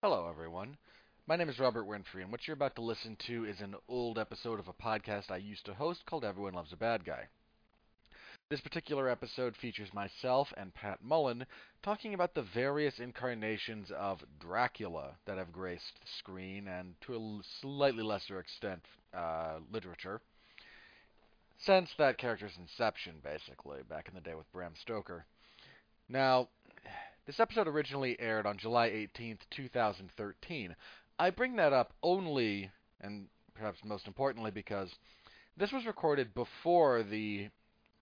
Hello, everyone. My name is Robert Winfree, and what you're about to listen to is an old episode of a podcast I used to host called Everyone Loves a Bad Guy. This particular episode features myself and Pat Mullin talking about the various incarnations of Dracula that have graced the screen and, to a slightly lesser extent, uh, literature. Since that character's inception, basically, back in the day with Bram Stoker. Now, this episode originally aired on July 18th, 2013. I bring that up only, and perhaps most importantly, because this was recorded before the,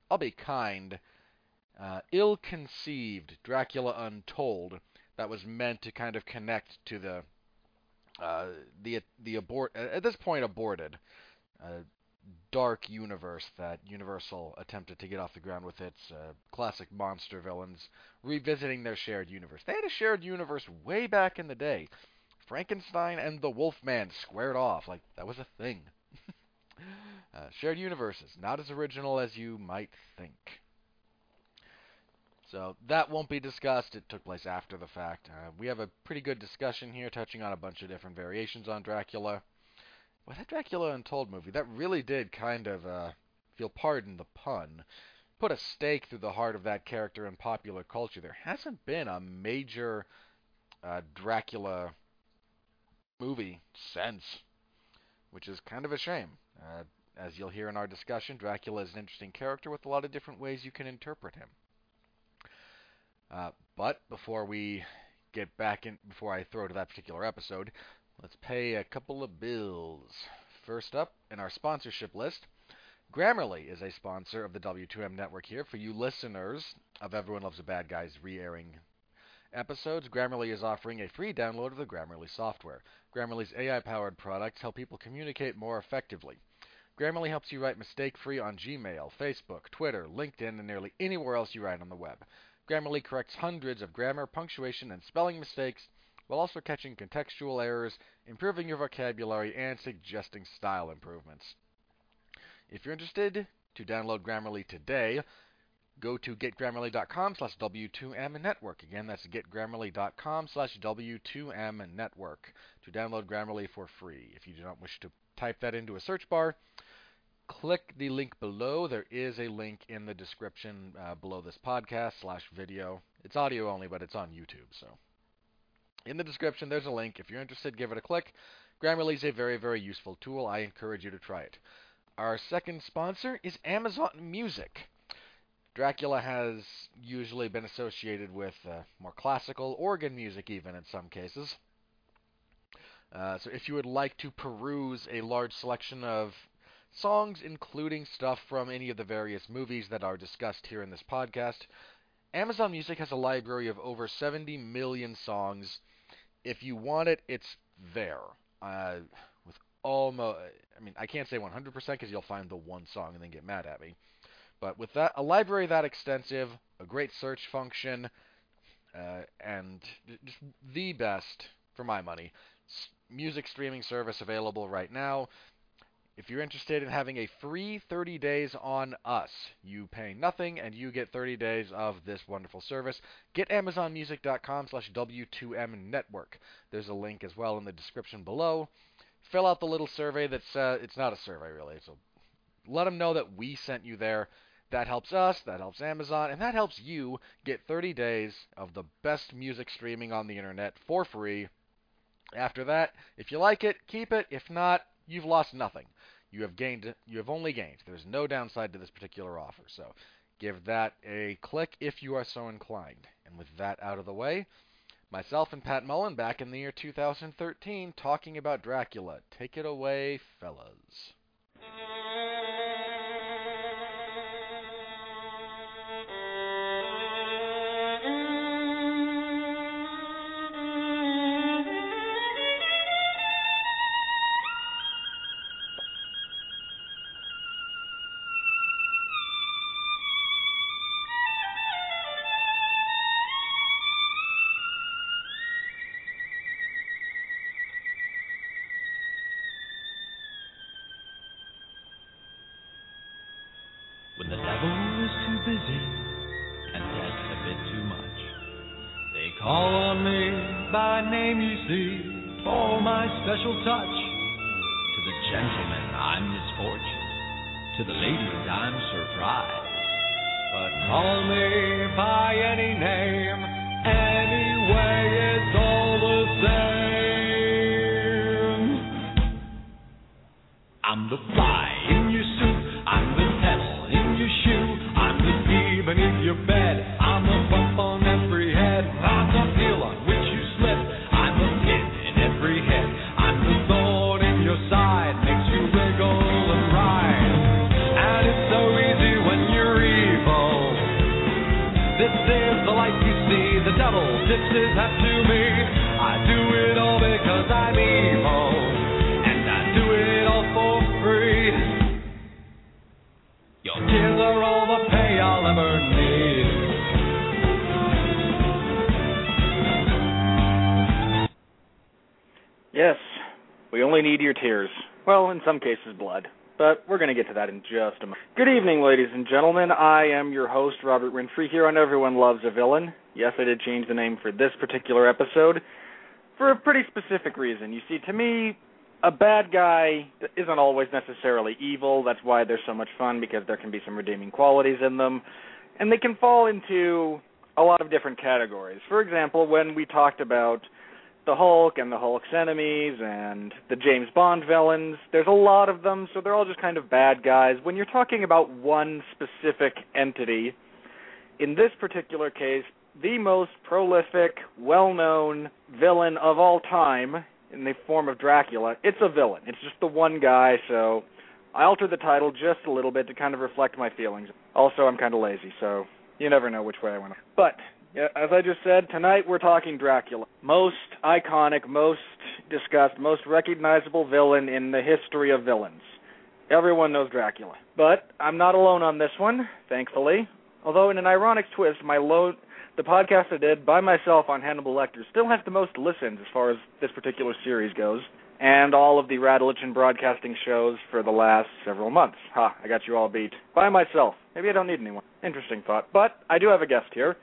I'll be kind, uh, ill-conceived Dracula Untold that was meant to kind of connect to the uh, the the abort at this point aborted uh, dark universe that Universal attempted to get off the ground with its uh, classic monster villains revisiting their shared universe. They had a shared universe way back in the day. Frankenstein and the Wolfman squared off like that was a thing. uh, shared universes, not as original as you might think. So that won't be discussed. It took place after the fact. Uh, we have a pretty good discussion here, touching on a bunch of different variations on Dracula. Well, that Dracula Untold movie, that really did kind of, uh, feel pardon the pun, put a stake through the heart of that character in popular culture. There hasn't been a major uh, Dracula movie since, which is kind of a shame. Uh, as you'll hear in our discussion, Dracula is an interesting character with a lot of different ways you can interpret him. Uh, but before we get back in, before I throw to that particular episode, Let's pay a couple of bills. First up in our sponsorship list, Grammarly is a sponsor of the W2M network here. For you listeners of Everyone Loves a Bad Guy's re-airing episodes, Grammarly is offering a free download of the Grammarly software. Grammarly's AI-powered products help people communicate more effectively. Grammarly helps you write mistake-free on Gmail, Facebook, Twitter, LinkedIn, and nearly anywhere else you write on the web. Grammarly corrects hundreds of grammar, punctuation, and spelling mistakes while also catching contextual errors, improving your vocabulary, and suggesting style improvements. If you're interested to download Grammarly today, go to getgrammarly.com slash W2M network. Again, that's getgrammarly.com slash W2M network to download Grammarly for free. If you do not wish to type that into a search bar, click the link below. There is a link in the description uh, below this podcast slash video. It's audio only, but it's on YouTube, so in the description, there's a link. If you're interested, give it a click. Grammarly is a very, very useful tool. I encourage you to try it. Our second sponsor is Amazon Music. Dracula has usually been associated with uh, more classical organ music, even in some cases. Uh, so if you would like to peruse a large selection of songs, including stuff from any of the various movies that are discussed here in this podcast, Amazon Music has a library of over 70 million songs if you want it, it's there. Uh, with almost, I mean, I can't say 100% because you'll find the one song and then get mad at me. But with that, a library that extensive, a great search function, uh, and just the best for my money. Music streaming service available right now. If you're interested in having a free 30 days on us, you pay nothing and you get 30 days of this wonderful service. Get AmazonMusic.com slash W2M Network. There's a link as well in the description below. Fill out the little survey that's, uh, it's not a survey really, so let them know that we sent you there. That helps us, that helps Amazon, and that helps you get 30 days of the best music streaming on the internet for free. After that, if you like it, keep it. If not, you've lost nothing you have gained you have only gained. There's no downside to this particular offer. So give that a click if you are so inclined. And with that out of the way, myself and Pat Mullin back in the year 2013 talking about Dracula. Take it away, fellas. That in just a moment. Good evening, ladies and gentlemen. I am your host, Robert Winfree, here on Everyone Loves a Villain. Yes, I did change the name for this particular episode for a pretty specific reason. You see, to me, a bad guy isn't always necessarily evil. That's why they're so much fun, because there can be some redeeming qualities in them. And they can fall into a lot of different categories. For example, when we talked about the Hulk and the Hulk's enemies and the James Bond villains. There's a lot of them, so they're all just kind of bad guys. When you're talking about one specific entity, in this particular case, the most prolific, well-known villain of all time in the form of Dracula, it's a villain. It's just the one guy, so I altered the title just a little bit to kind of reflect my feelings. Also, I'm kind of lazy, so you never know which way I want to. But as I just said, tonight we're talking Dracula. Most iconic, most discussed, most recognizable villain in the history of villains. Everyone knows Dracula. But I'm not alone on this one, thankfully. Although in an ironic twist, my low the podcast I did by myself on Hannibal Lecter still has the most listens as far as this particular series goes, and all of the Radulich broadcasting shows for the last several months. Ha, I got you all beat. By myself. Maybe I don't need anyone. Interesting thought. But I do have a guest here.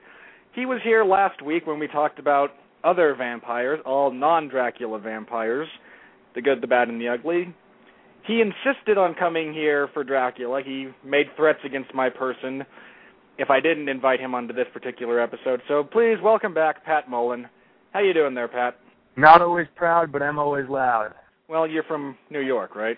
He was here last week when we talked about other vampires, all non Dracula vampires the good, the bad, and the ugly. He insisted on coming here for Dracula. He made threats against my person if I didn't invite him onto this particular episode. So please welcome back Pat Mullin. How you doing there, Pat? Not always proud, but I'm always loud. Well, you're from New York, right?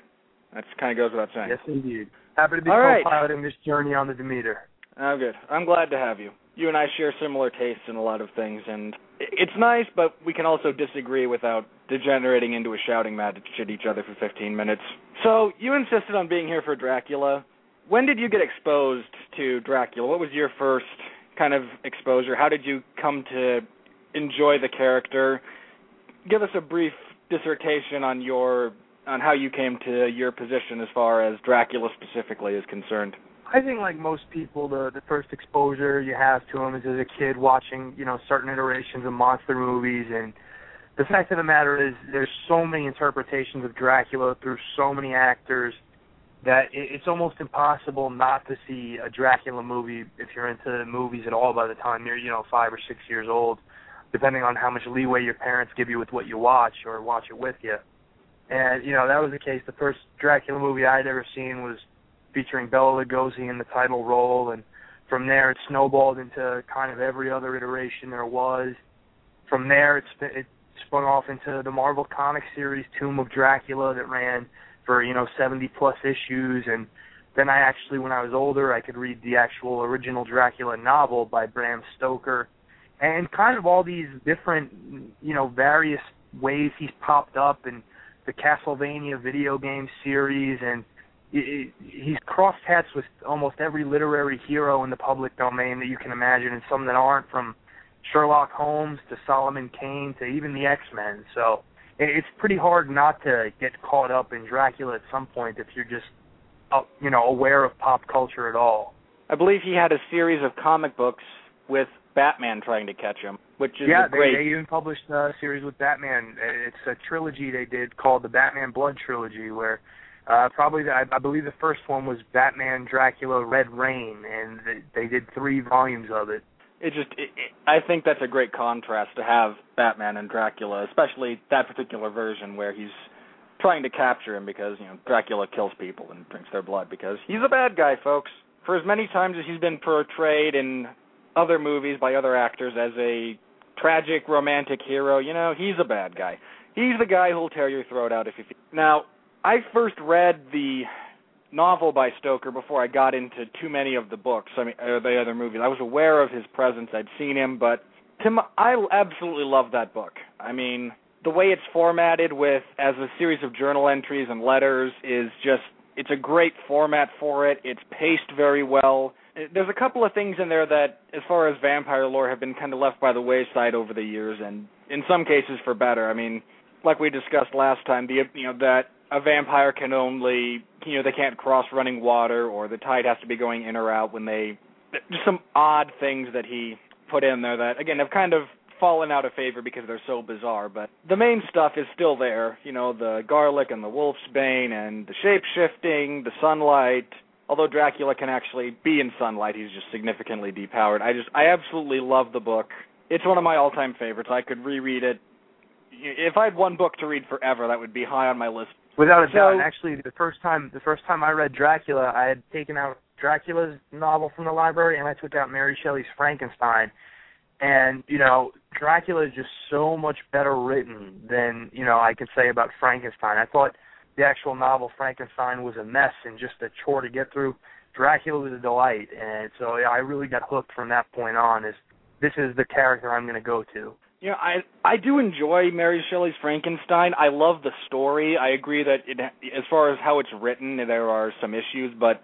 That kind of goes without saying. Yes, indeed. Happy to be All right. co-piloting this journey on the Demeter. Oh, good. I'm glad to have you. You and I share similar tastes in a lot of things, and it's nice, but we can also disagree without degenerating into a shouting match at each other for 15 minutes. So, you insisted on being here for Dracula. When did you get exposed to Dracula? What was your first kind of exposure? How did you come to enjoy the character? Give us a brief dissertation on your on how you came to your position as far as Dracula specifically is concerned. I think, like most people, the the first exposure you have to him is as a kid watching, you know, certain iterations of monster movies, and the fact of the matter is, there's so many interpretations of Dracula through so many actors that it, it's almost impossible not to see a Dracula movie if you're into movies at all by the time you're, you know, five or six years old, depending on how much leeway your parents give you with what you watch or watch it with you. And you know that was the case. The first Dracula movie I'd ever seen was featuring Bela Lugosi in the title role, and from there it snowballed into kind of every other iteration there was. From there, it, sp- it spun off into the Marvel comic series Tomb of Dracula that ran for you know 70 plus issues, and then I actually, when I was older, I could read the actual original Dracula novel by Bram Stoker, and kind of all these different, you know, various ways he's popped up and the Castlevania video game series, and he's crossed paths with almost every literary hero in the public domain that you can imagine, and some that aren't, from Sherlock Holmes to Solomon Kane to even the X Men. So it's pretty hard not to get caught up in Dracula at some point if you're just, uh, you know, aware of pop culture at all. I believe he had a series of comic books with Batman trying to catch him, which is yeah, a great. they, they even published a series with Batman. It's a trilogy they did called the Batman Blood trilogy, where uh, probably the, I, I believe the first one was Batman Dracula Red Rain, and th- they did three volumes of it. it just it, it, I think that's a great contrast to have Batman and Dracula, especially that particular version where he's trying to capture him because you know Dracula kills people and drinks their blood because he's a bad guy, folks. For as many times as he's been portrayed in other movies by other actors as a tragic romantic hero, you know, he's a bad guy. He's the guy who'll tear your throat out if you. Now, I first read the novel by Stoker before I got into too many of the books. I mean, or the other movies. I was aware of his presence. I'd seen him, but Tim, I absolutely love that book. I mean, the way it's formatted with as a series of journal entries and letters is just it's a great format for it. It's paced very well. There's a couple of things in there that, as far as vampire lore, have been kind of left by the wayside over the years, and in some cases for better. I mean, like we discussed last time, the you know that a vampire can only you know they can't cross running water or the tide has to be going in or out when they just some odd things that he put in there that again have kind of fallen out of favor because they're so bizarre. But the main stuff is still there you know the garlic and the wolf's bane and the shape shifting the sunlight. Although dracula can actually be in sunlight he's just significantly depowered. I just i absolutely love the book. It's one of my all time favorites. I could reread it. If i had one book to read forever that would be high on my list Without a So- doubt. And actually, the first time the first time I read Dracula, I had taken out Dracula's novel from the library, and I took out Mary Shelley's Frankenstein. And you know, Dracula is just so much better written than you know I could say about Frankenstein. I thought the actual novel Frankenstein was a mess and just a chore to get through. Dracula was a delight, and so yeah, I really got hooked from that point on. Is this is the character I'm going to go to? Yeah, I I do enjoy Mary Shelley's Frankenstein. I love the story. I agree that it, as far as how it's written, there are some issues, but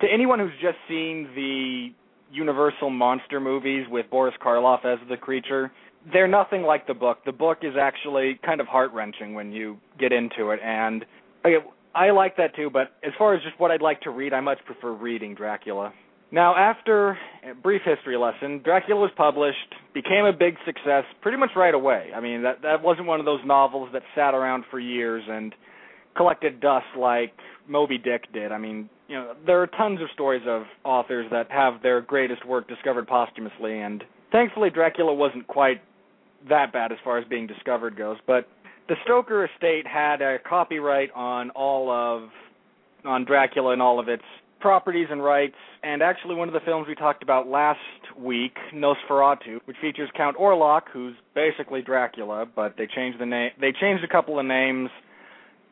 to anyone who's just seen the Universal monster movies with Boris Karloff as the creature, they're nothing like the book. The book is actually kind of heart wrenching when you get into it, and I, I like that too. But as far as just what I'd like to read, I much prefer reading Dracula. Now, after a brief history lesson, Dracula was published, became a big success pretty much right away. I mean, that that wasn't one of those novels that sat around for years and collected dust like Moby Dick did. I mean, you know, there are tons of stories of authors that have their greatest work discovered posthumously, and thankfully, Dracula wasn't quite that bad as far as being discovered goes. But the Stoker estate had a copyright on all of on Dracula and all of its properties and rights, and actually one of the films we talked about last week, Nosferatu, which features Count Orlok, who's basically Dracula, but they changed the name. They changed a couple of names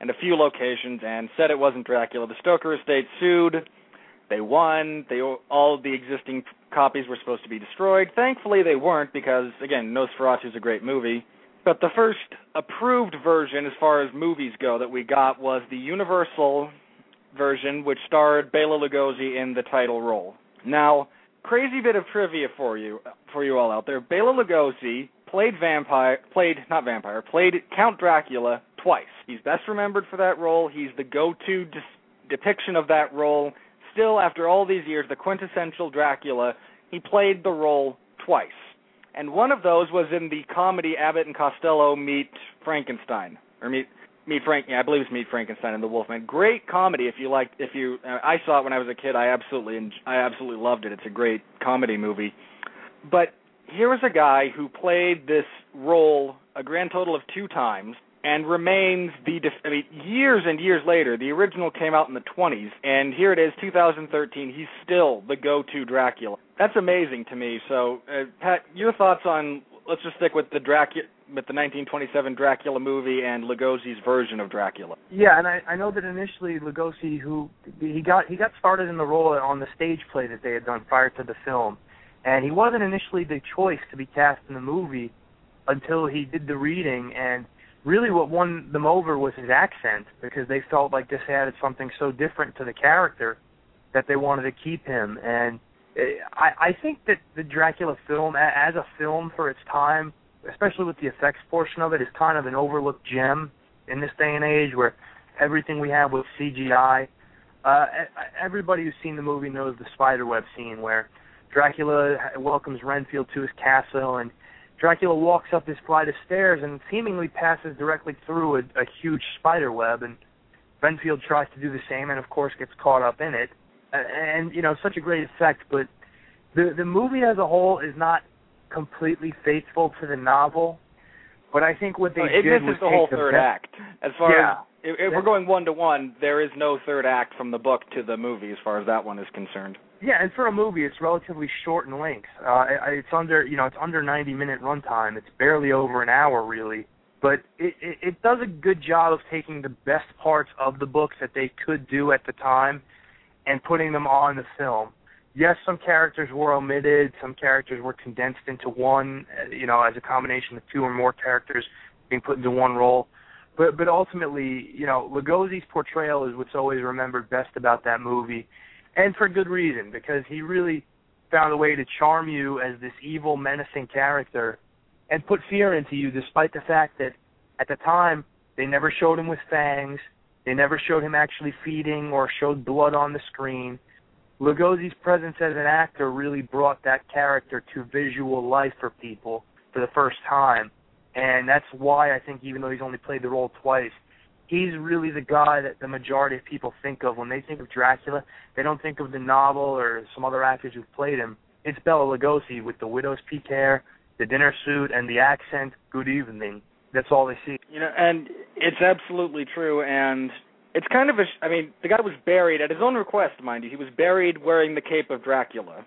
and a few locations, and said it wasn't Dracula. The Stoker estate sued. They won. They all the existing copies were supposed to be destroyed. Thankfully, they weren't because again, Nosferatu is a great movie. But the first approved version, as far as movies go, that we got was the Universal version, which starred Bela Lugosi in the title role. Now, crazy bit of trivia for you, for you all out there. Bela Lugosi played vampire, played not vampire, played Count Dracula twice. He's best remembered for that role. He's the go-to dis- depiction of that role. Still, after all these years, the quintessential Dracula, he played the role twice. And one of those was in the comedy Abbott and Costello Meet Frankenstein, or Meet Meet Frank. Yeah, I believe it's Meet Frankenstein and the Wolfman. Great comedy. If you like, if you, uh, I saw it when I was a kid. I absolutely, I absolutely loved it. It's a great comedy movie. But here was a guy who played this role a grand total of two times and remains the. I mean, years and years later, the original came out in the 20s, and here it is, 2013. He's still the go-to Dracula. That's amazing to me. So, uh, Pat, your thoughts on? Let's just stick with the Dracula with the 1927 Dracula movie and Lugosi's version of Dracula. Yeah, and I, I know that initially Lugosi, who he got he got started in the role on the stage play that they had done prior to the film, and he wasn't initially the choice to be cast in the movie until he did the reading. And really, what won them over was his accent because they felt like this added something so different to the character that they wanted to keep him. And I, I think that the Dracula film, as a film for its time, especially with the effects portion of it, is kind of an overlooked gem in this day and age where everything we have with CGI. Uh, everybody who's seen the movie knows the spiderweb scene where Dracula welcomes Renfield to his castle, and Dracula walks up this flight of stairs and seemingly passes directly through a, a huge spider web, and Renfield tries to do the same, and of course gets caught up in it. And you know, such a great effect, but the the movie as a whole is not completely faithful to the novel, but I think what they Well, it did misses was the whole take third best- act. As far Yeah. as if, if we're going one to one, there is no third act from the book to the movie, as far as that one is concerned. Yeah, and for a movie, it's relatively short in length. Uh, it's under, you know, it's under 90 minute runtime. It's barely over an hour, really. But it, it it does a good job of taking the best parts of the books that they could do at the time, and putting them on the film. Yes, some characters were omitted. Some characters were condensed into one, uh, you know, as a combination of two or more characters being put into one role. But but ultimately, you know, Lugosi's portrayal is what's always remembered best about that movie and for good reason because he really found a way to charm you as this evil, menacing character and put fear into you, despite the fact that at the time they never showed him with fangs, they never showed him actually feeding or showed blood on the screen. Lugosi's presence as an actor really brought that character to visual life for people for the first time, and that's why I think even though he's only played the role twice, he's really the guy that the majority of people think of when they think of Dracula. They don't think of the novel or some other actors who've played him. It's Bela Lugosi with the widow's peak hair, the dinner suit, and the accent. Good evening. That's all they see. You know, and it's absolutely true. And it's kind of a. sh- I mean, the guy was buried at his own request, mind you. He was buried wearing the cape of Dracula,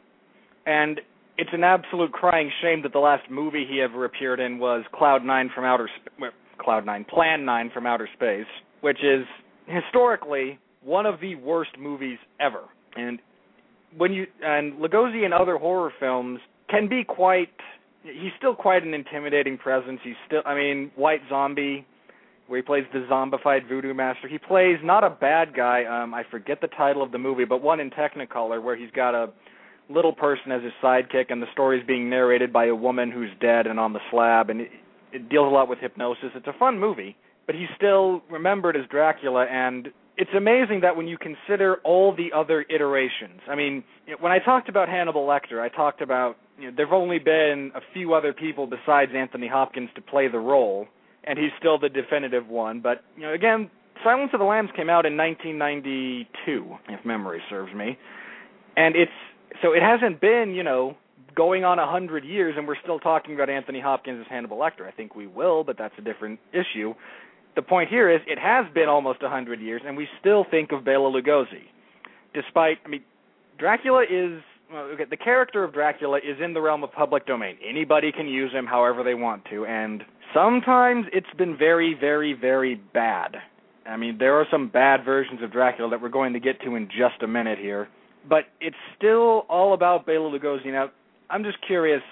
and it's an absolute crying shame that the last movie he ever appeared in was Cloud Nine from Outer Space. Cloud Nine, Plan Nine from Outer Space, which is historically one of the worst movies ever. And when you and Lugosi and other horror films can be quite he's still quite an intimidating presence. He's still I mean, White Zombie where he plays the zombified voodoo master. He plays not a bad guy, um I forget the title of the movie, but one in Technicolor where he's got a little person as his sidekick and the story's being narrated by a woman who's dead and on the slab and it, it deals a lot with hypnosis. It's a fun movie, but he's still remembered as Dracula and it's amazing that when you consider all the other iterations. I mean, when I talked about Hannibal Lecter, I talked about you know, there've only been a few other people besides Anthony Hopkins to play the role, and he's still the definitive one. But you know, again, Silence of the Lambs came out in 1992, if memory serves me, and it's so it hasn't been you know going on a hundred years, and we're still talking about Anthony Hopkins as Hannibal Lecter. I think we will, but that's a different issue the point here is it has been almost a hundred years, and we still think of Bela Lugosi, despite I mean, Dracula is Uh, okay, the character of Dracula is in the realm of public domain. Anybody can use him however they want to, and sometimes it's been very, very, very bad. I mean, there are some bad versions of Dracula that we're going to get to in just a minute here, but it's still all about Bela Lugosi. Now, I'm just curious,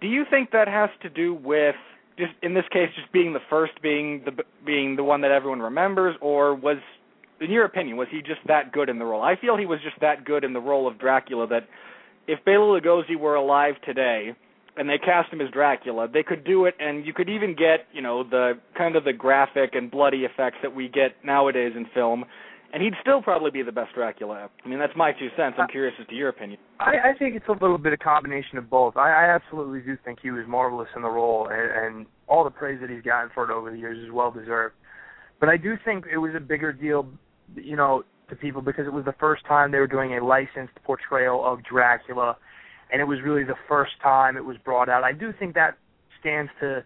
do you think that has to do with just in this case just being the first being the being the one that everyone remembers or was in your opinion was he just that good in the role i feel he was just that good in the role of dracula that if bela lugosi were alive today and they cast him as dracula they could do it and you could even get you know the kind of the graphic and bloody effects that we get nowadays in film and he'd still probably be the best dracula i mean that's my two cents i'm curious as to your opinion I, I think it's a little bit of combination of both. I, I absolutely do think he was marvelous in the role, and, and all the praise that he's gotten for it over the years is well deserved. But I do think it was a bigger deal, you know, to people because it was the first time they were doing a licensed portrayal of Dracula, and it was really the first time it was brought out. I do think that stands to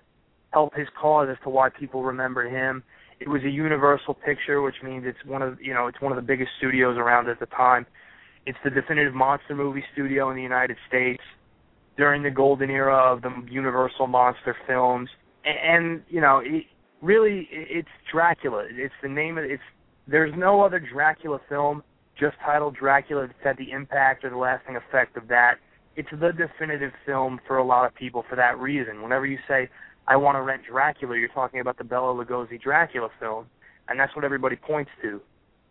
help his cause as to why people remember him. It was a Universal picture, which means it's one of you know it's one of the biggest studios around at the time. It's the definitive monster movie studio in the United States during the golden era of the Universal monster films. And, and you know, it, really, it's Dracula. It's the name of it's. There's no other Dracula film just titled Dracula that's had the impact or the lasting effect of that. It's the definitive film for a lot of people for that reason. Whenever you say, "I want to rent Dracula," you're talking about the Bela Lugosi Dracula film, and that's what everybody points to.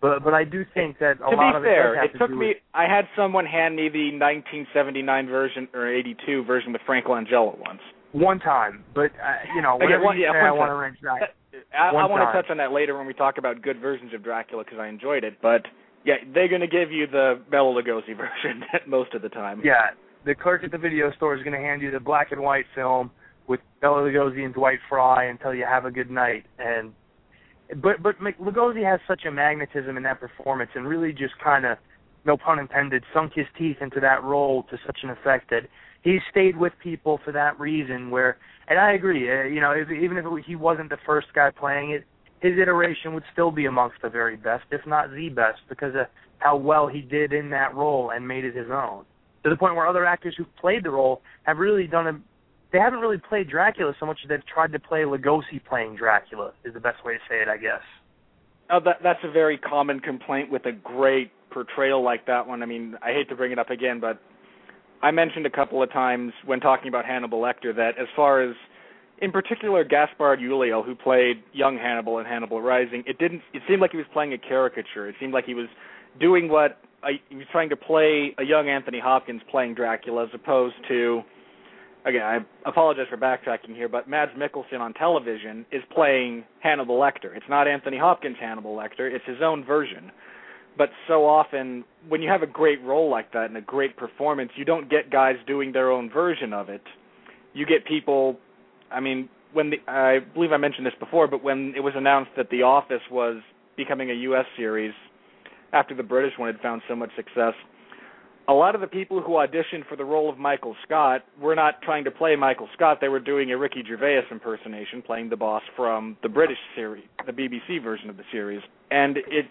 But but I do think that a to lot of fair, it, does have it to took me. with- I had someone hand me the 1979 version or 82 version with Frank Langella once. one time, but uh, you know, Okay, whenever one- you yeah, I one want to rent Dracula, I, I want to touch on that later when we talk about good versions of Dracula because I enjoyed it. But yeah, they're going to give you the Bela Lugosi version most of the time. yeah, the clerk at the video store is going to hand you the black and white film with Bela Lugosi and Dwight Frye and tell you have a good night. And but but Lugosi has such a magnetism in that performance and really just kind of no pun intended, sunk his teeth into that role to such an effect that he stayed with people for that reason. Where, and I agree, uh, you know, if, even if it, he wasn't the first guy playing it, his iteration would still be amongst the very best, if not the best, because of how well he did in that role and made it his own. To the point where other actors who've played the role have really done a they haven't really played Dracula so much as they've tried to play Lugosi playing Dracula is the best way to say it, I guess. Oh, that that's a very common complaint with a great portrayal like that one. I mean, I hate to bring it up again, but I mentioned a couple of times when talking about Hannibal Lecter that as far as in particular Gaspard Ulliel, who played young Hannibal in Hannibal Rising, it didn't. It seemed like he was playing a caricature. It seemed like he was doing what I, he was trying to play a young Anthony Hopkins playing Dracula, as opposed to again, I apologize for backtracking here, but Mads Mikkelsen on television is playing Hannibal Lecter. It's not Anthony Hopkins' Hannibal Lecter; it's his own version. But so often, when you have a great role like that and a great performance, you don't get guys doing their own version of it. You get people. I mean, when the, I believe I mentioned this before, but when it was announced that The Office was becoming a U.S. series after the British one had found so much success, a lot of the people who auditioned for the role of Michael Scott were not trying to play Michael Scott. They were doing a Ricky Gervais impersonation, playing the boss from the British series, the BBC version of the series. And it's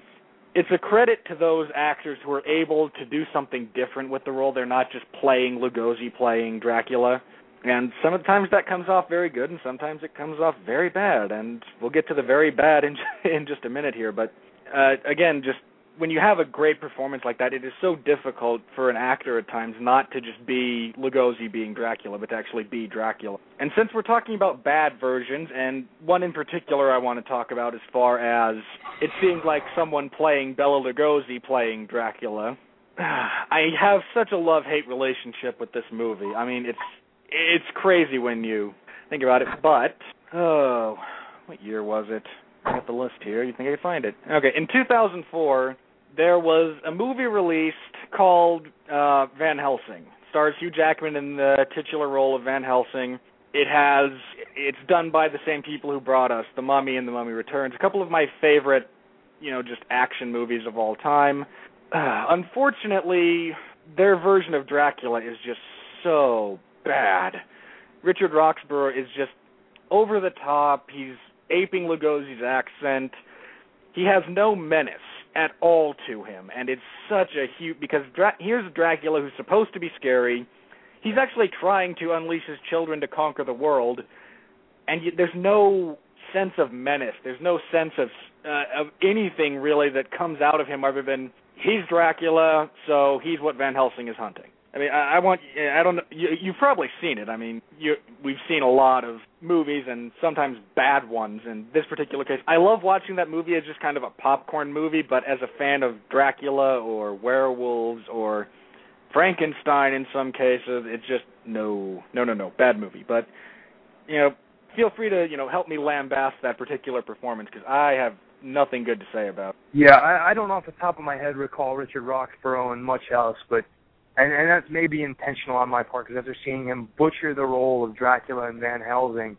it's a credit to those actors who are able to do something different with the role. They're not just playing Lugosi playing Dracula. And some of the times that comes off very good, and sometimes it comes off very bad. And we'll get to the very bad in in just a minute here. But uh, again, just when you have a great performance like that, it is so difficult for an actor at times not to just be Lugosi being Dracula, but to actually be Dracula. And since we're talking about bad versions, and one in particular I want to talk about as far as it seems like someone playing Bela Lugosi playing Dracula, I have such a love-hate relationship with this movie. I mean, it's it's crazy when you think about it. But oh, what year was it? I got the list here. You think I can find it? Okay, in 2004, there was a movie released called uh, Van Helsing. Stars Hugh Jackman in the titular role of Van Helsing. It has it's done by the same people who brought us The Mummy and The Mummy Returns. A couple of my favorite, you know, just action movies of all time. Uh, unfortunately, their version of Dracula is just so bad. Richard Roxburgh is just over the top. He's aping Lugosi's accent. He has no menace at all to him, and it's such a huge because Dra- here's Dracula who's supposed to be scary. He's actually trying to unleash his children to conquer the world, and y- there's no sense of menace. There's no sense of uh, of anything really that comes out of him other than he's Dracula, so he's what Van Helsing is hunting. I mean, I, I want. I don't. You, you've probably seen it. I mean, you, we've seen a lot of movies and sometimes bad ones. In this particular case, I love watching that movie as just kind of a popcorn movie. But as a fan of Dracula or werewolves or Frankenstein, in some cases, it's just no, no, no, no, bad movie. But you know, feel free to you know help me lambaste that particular performance because I have nothing good to say about. It. Yeah, I, I don't off the top of my head recall Richard Roxburgh and much else, but and and that's maybe intentional on my part because after seeing him butcher the role of Dracula and Van Helsing,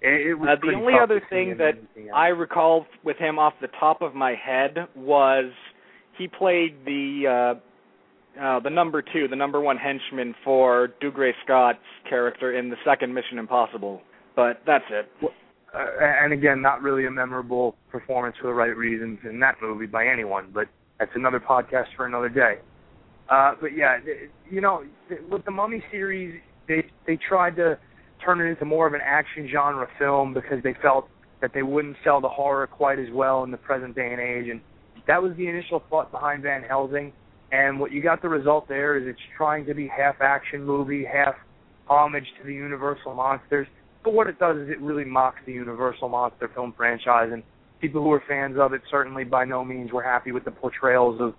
it, it was uh, the only other thing that I recall with him off the top of my head was he played the uh, uh, the number two, the number one henchman for Dougray Scott's character in the second Mission Impossible. But that's it. Well, uh, and again, not really a memorable performance for the right reasons in that movie by anyone. But that's another podcast for another day. Uh, but yeah, you know, with the Mummy series, they they tried to turn it into more of an action genre film because they felt that they wouldn't sell the horror quite as well in the present day and age, and that was the initial thought behind Van Helsing. And what you got the result there is it's trying to be half action movie, half homage to the Universal monsters. But what it does is it really mocks the Universal monster film franchise, and people who are fans of it certainly by no means were happy with the portrayals of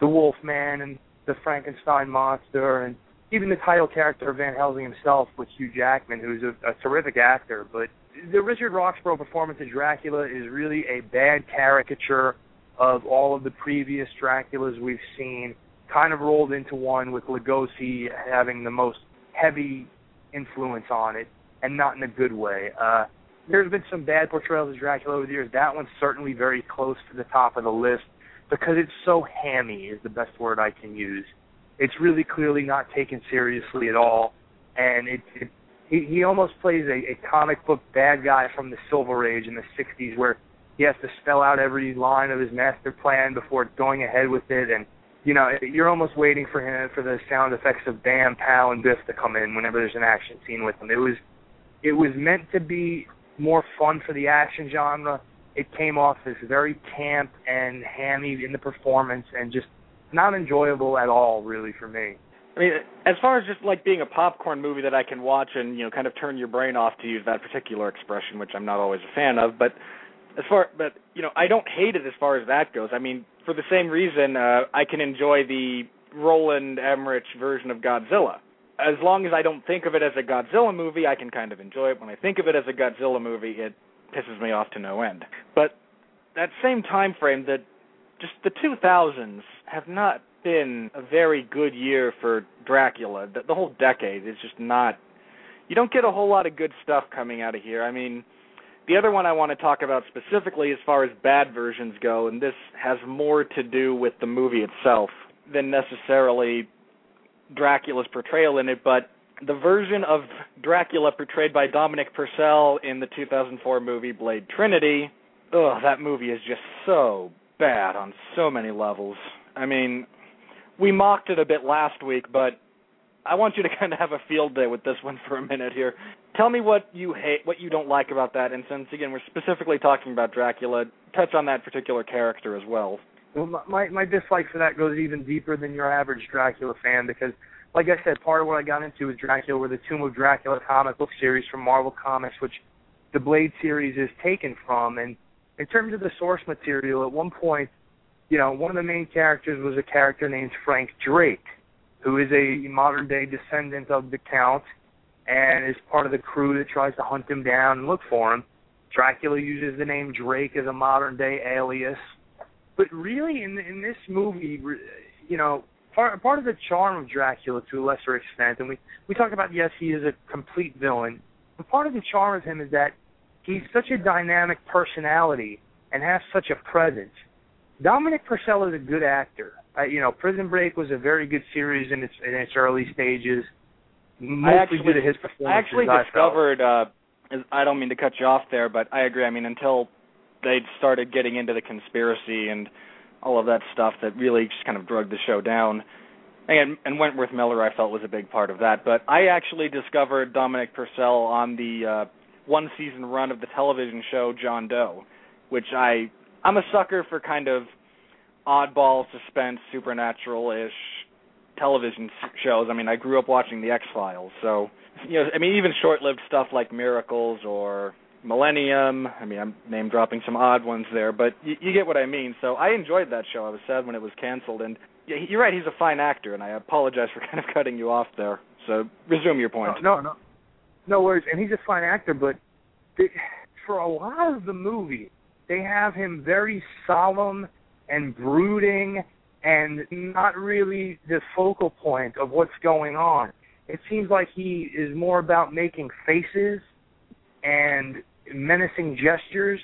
the Wolfman and the Frankenstein monster, and even the title character of Van Helsing himself with Hugh Jackman, who's a, a terrific actor. But the Richard Roxburgh performance of Dracula is really a bad caricature of all of the previous Draculas we've seen, kind of rolled into one with Lugosi having the most heavy influence on it, and not in a good way. Uh, there's been some bad portrayals of Dracula over the years. That one's certainly very close to the top of the list because it's so hammy is the best word I can use. It's really clearly not taken seriously at all, and it, it he he almost plays a, a comic book bad guy from the Silver Age in the '60s, where he has to spell out every line of his master plan before going ahead with it, and you know you're almost waiting for him for the sound effects of Bam, Pow, and Biff to come in whenever there's an action scene with him. It was it was meant to be more fun for the action genre. It came off as very camp and hammy in the performance, and just not enjoyable at all, really, for me. I mean, as far as just like being a popcorn movie that I can watch and you know kind of turn your brain off to use that particular expression, which I'm not always a fan of, but as far but you know I don't hate it as far as that goes. I mean, for the same reason, uh, I can enjoy the Roland Emmerich version of Godzilla. As long as I don't think of it as a Godzilla movie, I can kind of enjoy it. When I think of it as a Godzilla movie, it pisses me off to no end. But that same time frame, that just the 2000s have not been a very good year for Dracula. The, the whole decade is just not. You don't get a whole lot of good stuff coming out of here. I mean, the other one I want to talk about specifically as far as bad versions go, and this has more to do with the movie itself than necessarily Dracula's portrayal in it, but the version of Dracula portrayed by Dominic Purcell in the 2004 movie Blade Trinity. Ugh, that movie is just so bad on so many levels. I mean, we mocked it a bit last week, but I want you to kind of have a field day with this one for a minute here. Tell me what you hate, what you don't like about that, and since again we're specifically talking about Dracula, touch on that particular character as well. Well, my my dislike for that goes even deeper than your average Dracula fan because, like I said, part of what I got into with Dracula were the Tomb of Dracula comic book series from Marvel Comics, which the Blade series is taken from. And in terms of the source material, at one point, you know, one of the main characters was a character named Frank Drake, who is a modern day descendant of the Count and is part of the crew that tries to hunt him down and look for him. Dracula uses the name Drake as a modern day alias but really in in this movie, you know, part part of the charm of Dracula to a lesser extent, and we we talk about yes, he is a complete villain, but part of the charm of him is that he's such a dynamic personality and has such a presence. Dominic Purcell is a good actor. Uh, you know, Prison Break was a very good series in its in its early stages. Mostly I actually, due to his performance. I actually discovered. Uh, I don't mean to cut you off there, but I agree. I mean, until they'd started getting into the conspiracy and all of that stuff that really just kind of drug the show down. And and Wentworth Miller I felt was a big part of that. But I actually discovered Dominic Purcell on the uh one season run of the television show John Doe, which I I'm a sucker for kind of oddball suspense supernatural ish television shows. I mean, I grew up watching the X Files, so you know, I mean, even short lived stuff like Miracles or Millennium. I mean, I'm name dropping some odd ones there, but you, you get what I mean. So I enjoyed that show. I was sad when it was canceled, and yeah, you're right. He's a fine actor, and I apologize for kind of cutting you off there. So resume your point. No, no, no, no worries. And he's a fine actor, but they, for a lot of the movie, they have him very solemn and brooding, and not really the focal point of what's going on. It seems like he is more about making faces and menacing gestures,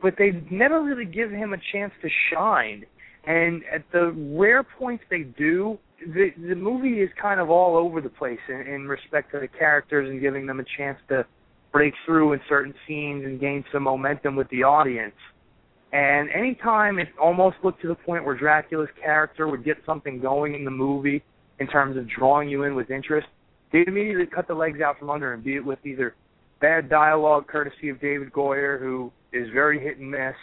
but they never really give him a chance to shine. And at the rare points they do, the the movie is kind of all over the place in, in respect to the characters and giving them a chance to break through in certain scenes and gain some momentum with the audience. And anytime it almost looked to the point where Dracula's character would get something going in the movie in terms of drawing you in with interest, they'd immediately cut the legs out from under him, be it with either bad dialogue courtesy of David Goyer, who is very hit and miss,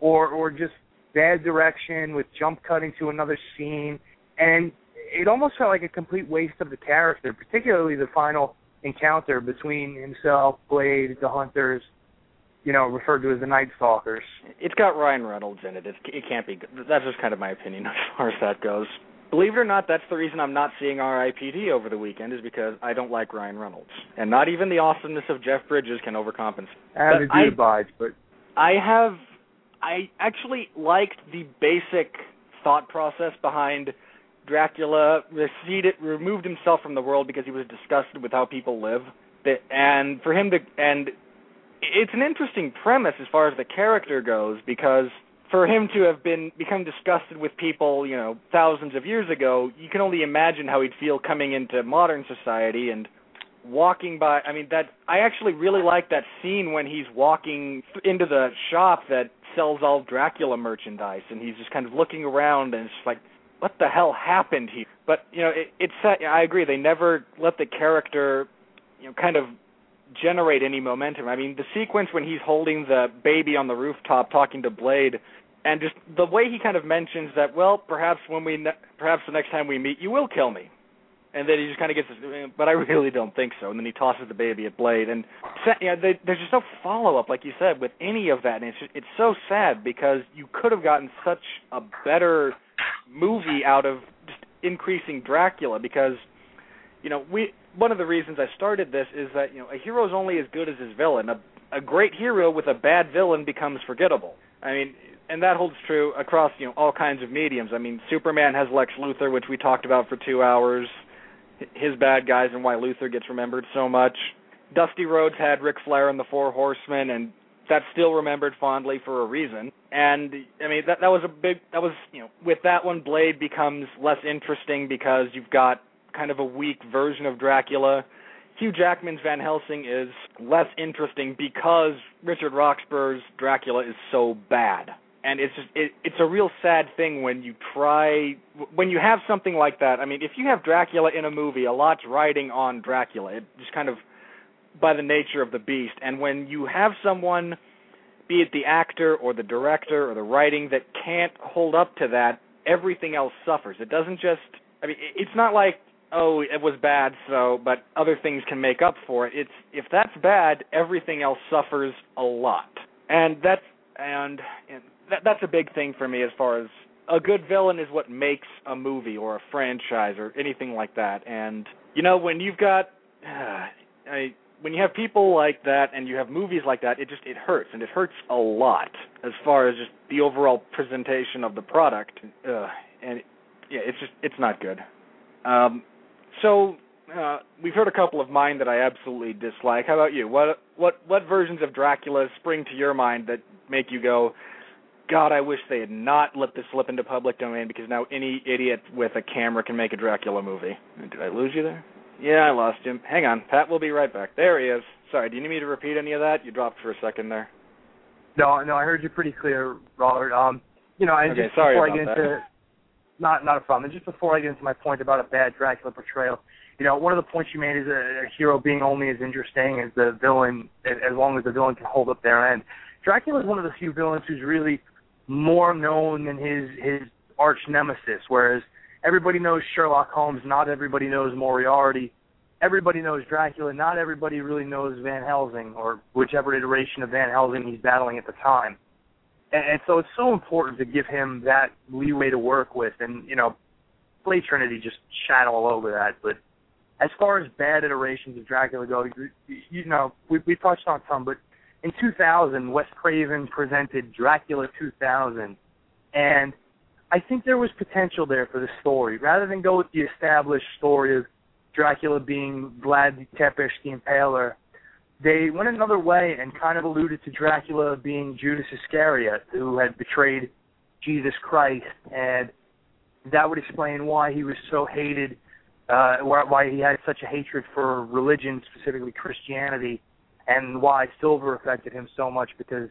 or or just bad direction with jump cutting to another scene, and it almost felt like a complete waste of the character, particularly the final encounter between himself, Blade, the Hunters, you know, referred to as the Night Stalkers. It's got Ryan Reynolds in it. It's, it can't be. That's just kind of my opinion as far as that goes believe it or not, that's the reason I'm not seeing R.I.P.D. over the weekend is because I don't like Ryan Reynolds, and not even the awesomeness of Jeff Bridges can overcompensate. I, abides, but I have, I actually liked the basic thought process behind Dracula receded, removed himself from the world because he was disgusted with how people live, and for him to, and it's an interesting premise as far as the character goes because for him to have been become disgusted with people, you know, thousands of years ago, you can only imagine how he'd feel coming into modern society and walking by. I mean, that I actually really like that scene when he's walking into the shop that sells all Dracula merchandise, and he's just kind of looking around, and it's like, what the hell happened here? But you know, it, it's. I agree. They never let the character, you know, kind of generate any momentum. I mean, the sequence when he's holding the baby on the rooftop talking to Blade and just the way he kind of mentions that, well, perhaps when we, ne- perhaps the next time we meet, you will kill me, and then he just kind of gets, this, eh, but I really don't think so. And then he tosses the baby at Blade, and you know, there's just no follow up, like you said, with any of that, and it's just, it's so sad because you could have gotten such a better movie out of just increasing Dracula because, you know, we one of the reasons I started this is that you know a hero's only as good as his villain. A, a great hero with a bad villain becomes forgettable. I mean, and that holds true across you know all kinds of mediums. I mean, Superman has Lex Luthor, which we talked about for two hours. His bad guys and why Luthor gets remembered so much. Dusty Rhodes had Ric Flair and the Four Horsemen, and that's still remembered fondly for a reason. And I mean that that was a big that was you know with that one Blade becomes less interesting because you've got kind of a weak version of Dracula. Hugh Jackman's Van Helsing is less interesting because Richard Roxburgh's Dracula is so bad and it's just it, it's a real sad thing when you try when you have something like that. I mean, if you have Dracula in a movie, a lot's riding on Dracula. It just kind of by the nature of the beast. And when you have someone, be it the actor or the director or the writing, that can't hold up to that, everything else suffers. It doesn't just. I mean, it's not like oh it was bad so but other things can make up for it it's if that's bad everything else suffers a lot and that's and, and that that's a big thing for me as far as a good villain is what makes a movie or a franchise or anything like that. And you know, when you've got uh, I, when you have people like that and you have movies like that, it just it hurts and it hurts a lot as far as just the overall presentation of the product. Uh, and yeah, it's just it's not good. Um, so uh, we've heard a couple of mine that I absolutely dislike. How about you? What what what versions of Dracula spring to your mind that make you go, God, I wish they had not let this slip into public domain because now any idiot with a camera can make a Dracula movie. Did I lose you there? Yeah, I lost him. Hang on, Pat will be right back. There he is. Sorry, do you need me to repeat any of that? You dropped for a second there. No, no, I heard you pretty clear, Robert. Um, you know, and okay, just sorry before I get that. into not not a problem. And just before I get into my point about a bad Dracula portrayal, you know, one of the points you made is a, a hero being only as interesting as the villain, as as long as the villain can hold up their end. Dracula is one of the few villains who's really more known than his his arch nemesis. Whereas everybody knows Sherlock Holmes, not everybody knows Moriarty. Everybody knows Dracula, not everybody really knows Van Helsing or whichever iteration of Van Helsing he's battling at the time. And, so it's so important to give him that leeway to work with. And you know, Blade Trinity just shat all over that. But as far as bad iterations of Dracula go, you, you know, we we touched on some, but in 2000, Wes Craven presented Dracula 2000, and I think there was potential there for the story. Rather than go with the established story of Dracula being Vlad Tepes the Impaler, they went another way and kind of alluded to Dracula being Judas Iscariot, who had betrayed Jesus Christ, and that would explain why he was so hated, uh, why he had such a hatred for religion, specifically Christianity and why silver affected him so much because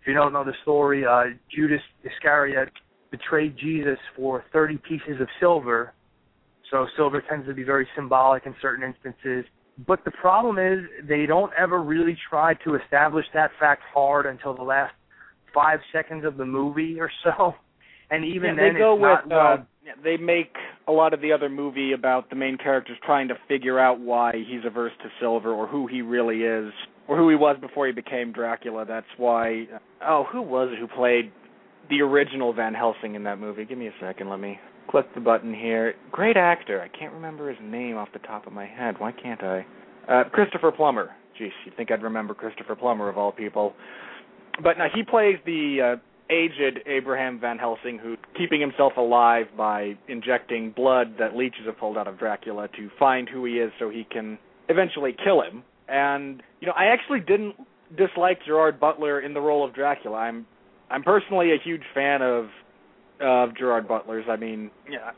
if you don't know the story, uh, Judas Iscariot betrayed Jesus for 30 pieces of silver. So silver tends to be very symbolic in certain instances. But the problem is they don't ever really try to establish that fact hard until the last five seconds of the movie or so. And even yeah, then, they go with not well uh, they make a lot of the other movie about the main characters trying to figure out why he's averse to silver or who he really is or who he was before he became Dracula. That's why. Oh, who was it who played the original Van Helsing in that movie? Give me a second. Let me click the button here. Great actor. I can't remember his name off the top of my head. Why can't I? Uh, Christopher Plummer. Jeez, you'd think I'd remember Christopher Plummer of all people. But now he plays the uh, aged Abraham Van Helsing, who keeping himself alive by injecting blood that leeches have pulled out of Dracula to find who he is, so he can eventually kill him. And you know, I actually didn't dislike Gerard Butler in the role of Dracula. I'm I'm personally a huge fan of of Gerard Butler's. I mean, yeah,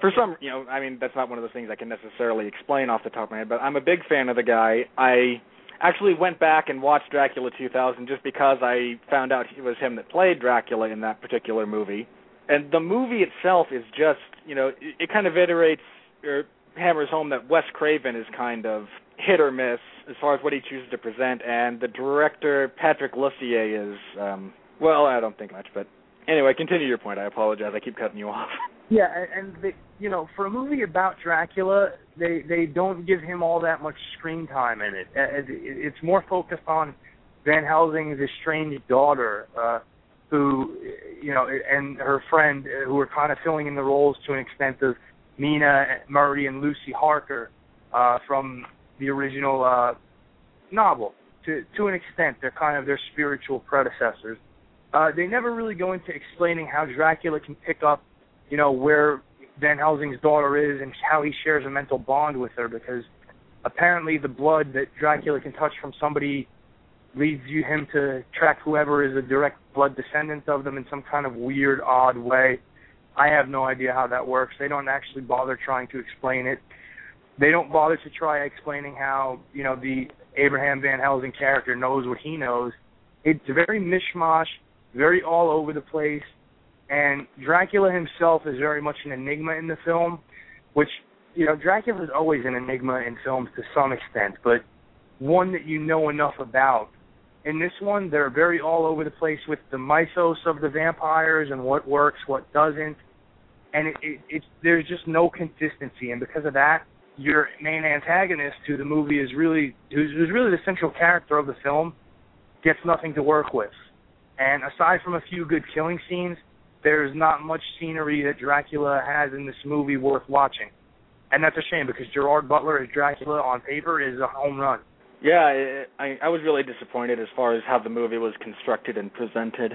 for some, you know, I mean, that's not one of those things I can necessarily explain off the top of my head, but I'm a big fan of the guy. I actually went back and watched Dracula 2000 just because I found out it was him that played Dracula in that particular movie. And the movie itself is just, you know, it, it kind of iterates or hammers home that Wes Craven is kind of hit or miss as far as what he chooses to present, and the director Patrick Lussier is, um, well, I don't think much, but anyway, continue your point. I apologize. I keep cutting you off. Yeah, and they, you know, for a movie about Dracula, they they don't give him all that much screen time in it. It's more focused on Van Helsing's estranged daughter, uh, who, you know, and her friend, uh, who are kind of filling in the roles to an extent of Mina Murray and Lucy Harker uh, from the original uh, novel. To to an extent, they're kind of their spiritual predecessors. Uh, they never really go into explaining how Dracula can pick up you know, where Van Helsing's daughter is and how he shares a mental bond with her because apparently the blood that Dracula can touch from somebody leads you him to track whoever is a direct blood descendant of them in some kind of weird, odd way. I have no idea how that works. They don't actually bother trying to explain it. They don't bother to try explaining how, you know, the Abraham Van Helsing character knows what he knows. It's very mishmash, very all over the place and Dracula himself is very much an enigma in the film, which you know Dracula is always an enigma in films to some extent, but one that you know enough about. In this one, they're very all over the place with the mythos of the vampires and what works, what doesn't, and it, it, it's there's just no consistency, and because of that, your main antagonist to the movie is really who's really the central character of the film gets nothing to work with. And aside from a few good killing scenes, there's not much scenery that Dracula has in this movie worth watching. And that's a shame because Gerard Butler as Dracula on paper is a home run. Yeah, I, I was really disappointed as far as how the movie was constructed and presented.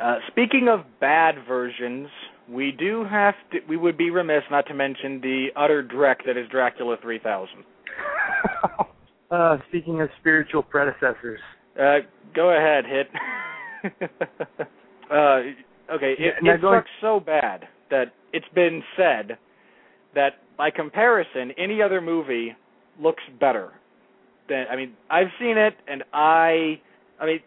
Uh, speaking of bad versions, we do have to. We would be remiss not to mention the utter dreck that is Dracula 3000. uh, speaking of spiritual predecessors. Uh, go ahead, hit. uh, Okay, it, it going... sucks so bad that it's been said that by comparison, any other movie looks better. Than I mean, I've seen it, and I, I mean,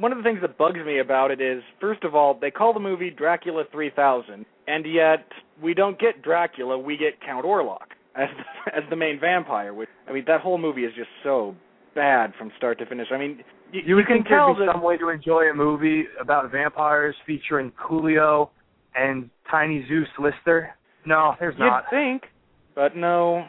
one of the things that bugs me about it is, first of all, they call the movie Dracula 3000, and yet we don't get Dracula, we get Count Orlok as as the main vampire. Which I mean, that whole movie is just so bad from start to finish. I mean, you, you, you can tell there'd be some way to enjoy a movie about vampires featuring Coolio and Tiny Zeus Lister. No, there's You'd not. think, but no,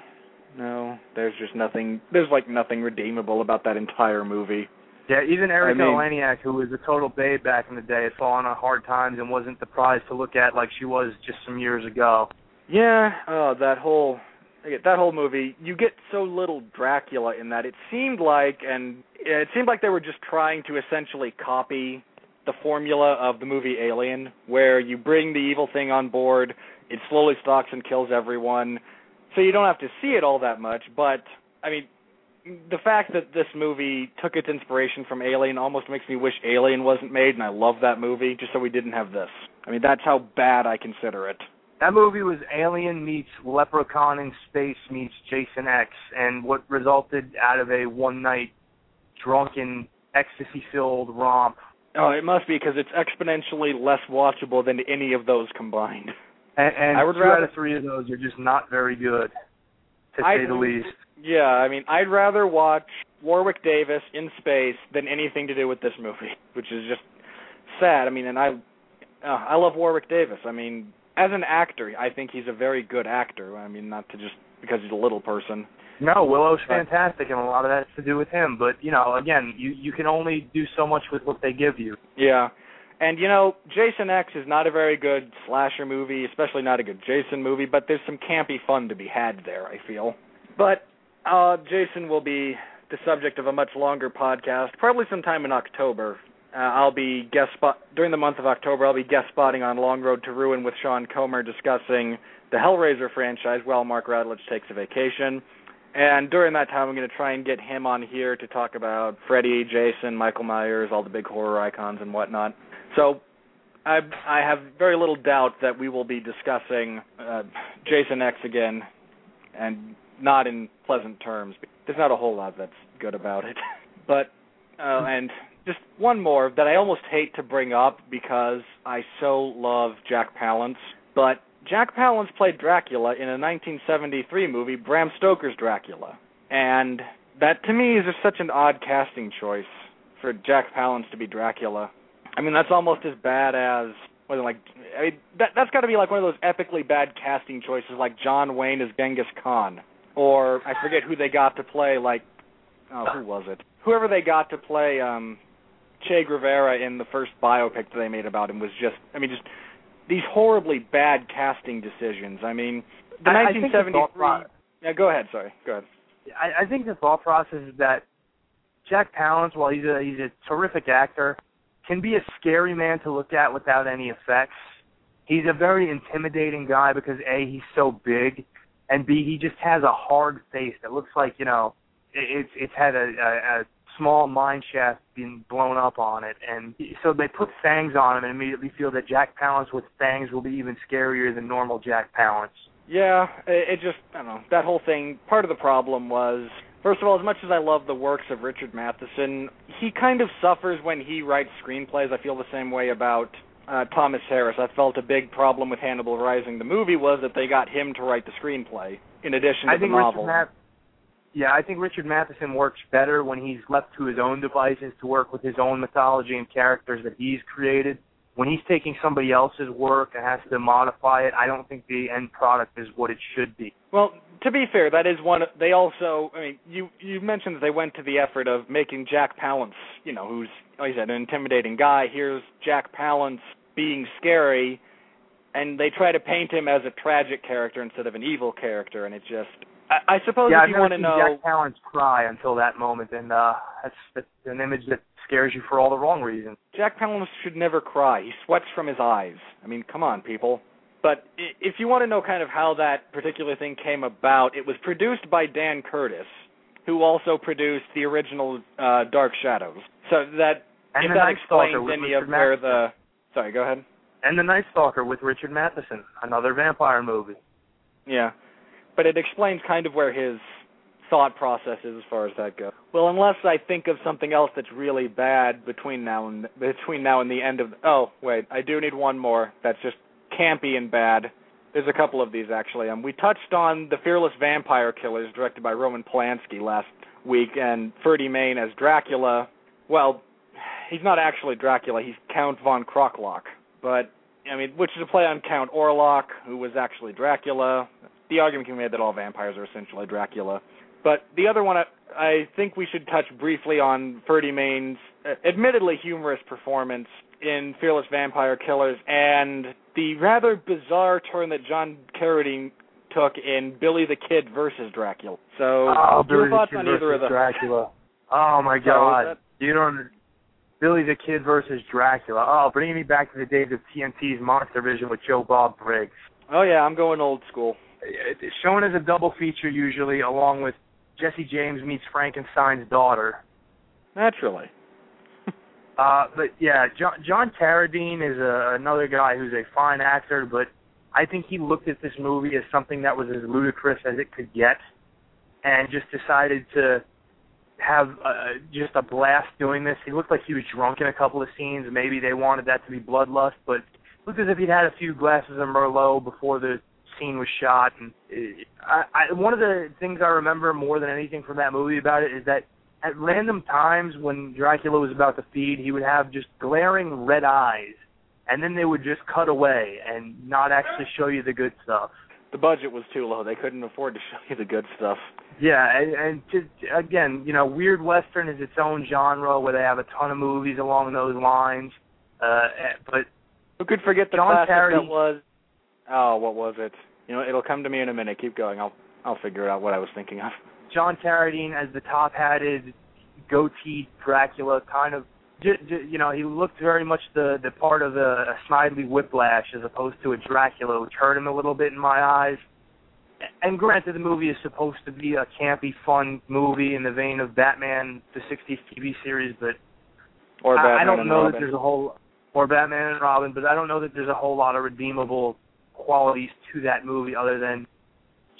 no. There's just nothing. There's like nothing redeemable about that entire movie. Yeah, even Erika I mean, who was a total babe back in the day, had fallen on hard times and wasn't the prize to look at like she was just some years ago. Yeah, oh, that whole that whole movie, you get so little Dracula in that. It seemed like, and it seemed like they were just trying to essentially copy the formula of the movie Alien, where you bring the evil thing on board, it slowly stalks and kills everyone, so you don't have to see it all that much. But I mean, the fact that this movie took its inspiration from Alien almost makes me wish Alien wasn't made, and I love that movie just so we didn't have this. I mean, that's how bad I consider it. That movie was Alien meets Leprechaun in Space meets Jason X, and what resulted out of a one night drunken, ecstasy filled romp. Oh, it must be because it's exponentially less watchable than any of those combined. And, and I would two rather, out of three of those are just not very good, to I'd, say the least. Yeah, I mean, I'd rather watch Warwick Davis in space than anything to do with this movie, which is just sad. I mean, and I, uh, I love Warwick Davis. I mean, as an actor, I think he's a very good actor. I mean, not to just because he's a little person. No, Willow's fantastic, and a lot of that's to do with him. But you know, again, you you can only do so much with what they give you. Yeah, and you know, Jason X is not a very good slasher movie, especially not a good Jason movie. But there's some campy fun to be had there. I feel. But uh Jason will be the subject of a much longer podcast, probably sometime in October. Uh, I'll be guest spot during the month of October. I'll be guest spotting on Long Road to Ruin with Sean Comer, discussing the Hellraiser franchise while Mark Radulich takes a vacation. And during that time, I'm going to try and get him on here to talk about Freddy, Jason, Michael Myers, all the big horror icons and whatnot. So I I have very little doubt that we will be discussing uh, Jason X again, and not in pleasant terms. There's not a whole lot that's good about it, but uh, and just one more that I almost hate to bring up because I so love Jack Palance, but Jack Palance played Dracula in a 1973 movie, Bram Stoker's Dracula, and that to me is just such an odd casting choice for Jack Palance to be Dracula. I mean, that's almost as bad as was it like I mean that that's got to be like one of those epically bad casting choices like John Wayne as Genghis Khan or I forget who they got to play like oh who was it? Whoever they got to play um Che Guevara in the first biopic that they made about him was just I mean just these horribly bad casting decisions. I mean, the I- I 1973 think the thought pro- Yeah, go ahead, sorry. Go ahead. I, I think the thought process is that Jack Palance, while he's a he's a terrific actor, can be a scary man to look at without any effects. He's a very intimidating guy because a he's so big, and b he just has a hard face that looks like you know it, it's it's had a, a, a small mine shaft being blown up on it, and so they put fangs on him and immediately feel that Jack Palance with fangs will be even scarier than normal Jack Palance. Yeah, it, it just I don't know that whole thing. Part of the problem was, first of all, as much as I love the works of Richard Matheson, he kind of suffers when he writes screenplays. I feel the same way about uh, Thomas Harris. I felt a big problem with Hannibal Rising, the movie, was that they got him to write the screenplay in addition to I the novel. Math- yeah, I think Richard Matheson works better when he's left to his own devices to work with his own mythology and characters that he's created. When he's taking somebody else's work and has to modify it, I don't think the end product is what it should be. Well, to be fair, that is one. They also, I mean, you you mentioned that they went to the effort of making Jack Palance, you know, who's like you said, an intimidating guy. Here's Jack Palance being scary, and they try to paint him as a tragic character instead of an evil character, and it just. I, I suppose yeah, if I've you want to know, Jack Palance cry until that moment, and uh, that's, that's an image that scares you for all the wrong reasons. Jack Palance should never cry. He sweats from his eyes. I mean, come on, people. But if you want to know kind of how that particular thing came about, it was produced by Dan Curtis, who also produced the original uh, Dark Shadows. So that And if the that Night Stalker explains with any Richard of where the sorry, go ahead. And the Night Stalker with Richard Matheson, another vampire movie. Yeah, but it explains kind of where his thought process is as far as that goes. Well, unless I think of something else that's really bad between now and between now and the end of. Oh wait, I do need one more that's just campy and bad. There's a couple of these actually. Um, we touched on the Fearless Vampire Killers, directed by Roman Polanski last week, and Ferdy Mayne as Dracula. Well, he's not actually Dracula. He's Count von Krolock, but I mean, which is a play on Count Orlok, who was actually Dracula. The argument can be made that all vampires are essentially Dracula. But the other one, I, I think we should touch briefly on Ferdy Mayne's uh, admittedly humorous performance in Fearless Vampire Killers and the rather bizarre turn that John Carradine took in Billy the Kid versus Dracula. So, Oh, your thoughts on either of them? Dracula. Oh my So God! that- You don't. Billy the Kid versus Dracula. Oh, bringing me back to the days of TNT's Monster Vision with Joe Bob Briggs. Oh yeah, I'm going old school. It's shown as a double feature usually, along with Jesse James meets Frankenstein's daughter. Naturally. Uh, but yeah, John, John Carradine is a, another guy who's a fine actor, but I think he looked at this movie as something that was as ludicrous as it could get, and just decided to have uh, just a blast doing this. He looked like he was drunk in a couple of scenes. Maybe they wanted that to be bloodlust, but looked as if he'd had a few glasses of Merlot before the scene was shot. And uh, I, I, one of the things I remember more than anything from that movie about it is that at random times when Dracula was about to feed, he would have just glaring red eyes, and then they would just cut away and not actually show you the good stuff. The budget was too low. They couldn't afford to show you the good stuff. Yeah, and, and just again, you know, weird western is its own genre where they have a ton of movies along those lines. Uh, eh, but Who could forget the John classic Carradine- that was? Oh, what was it? You know, it'll come to me in a minute. Keep going. I'll I'll figure out what I was thinking of. John Carradine as the top-hatted, goatee Dracula, kind of, j- j- you know, he looked very much the the part of a, a Snidely Whiplash as opposed to a Dracula, which hurt him a little bit in my eyes. And granted, the movie is supposed to be a campy, fun movie in the vein of Batman, the '60s TV series, but Or I, Batman I don't know Robin. that there's a whole. or Batman and Robin, but I don't know that there's a whole lot of redeemable qualities to that movie other than,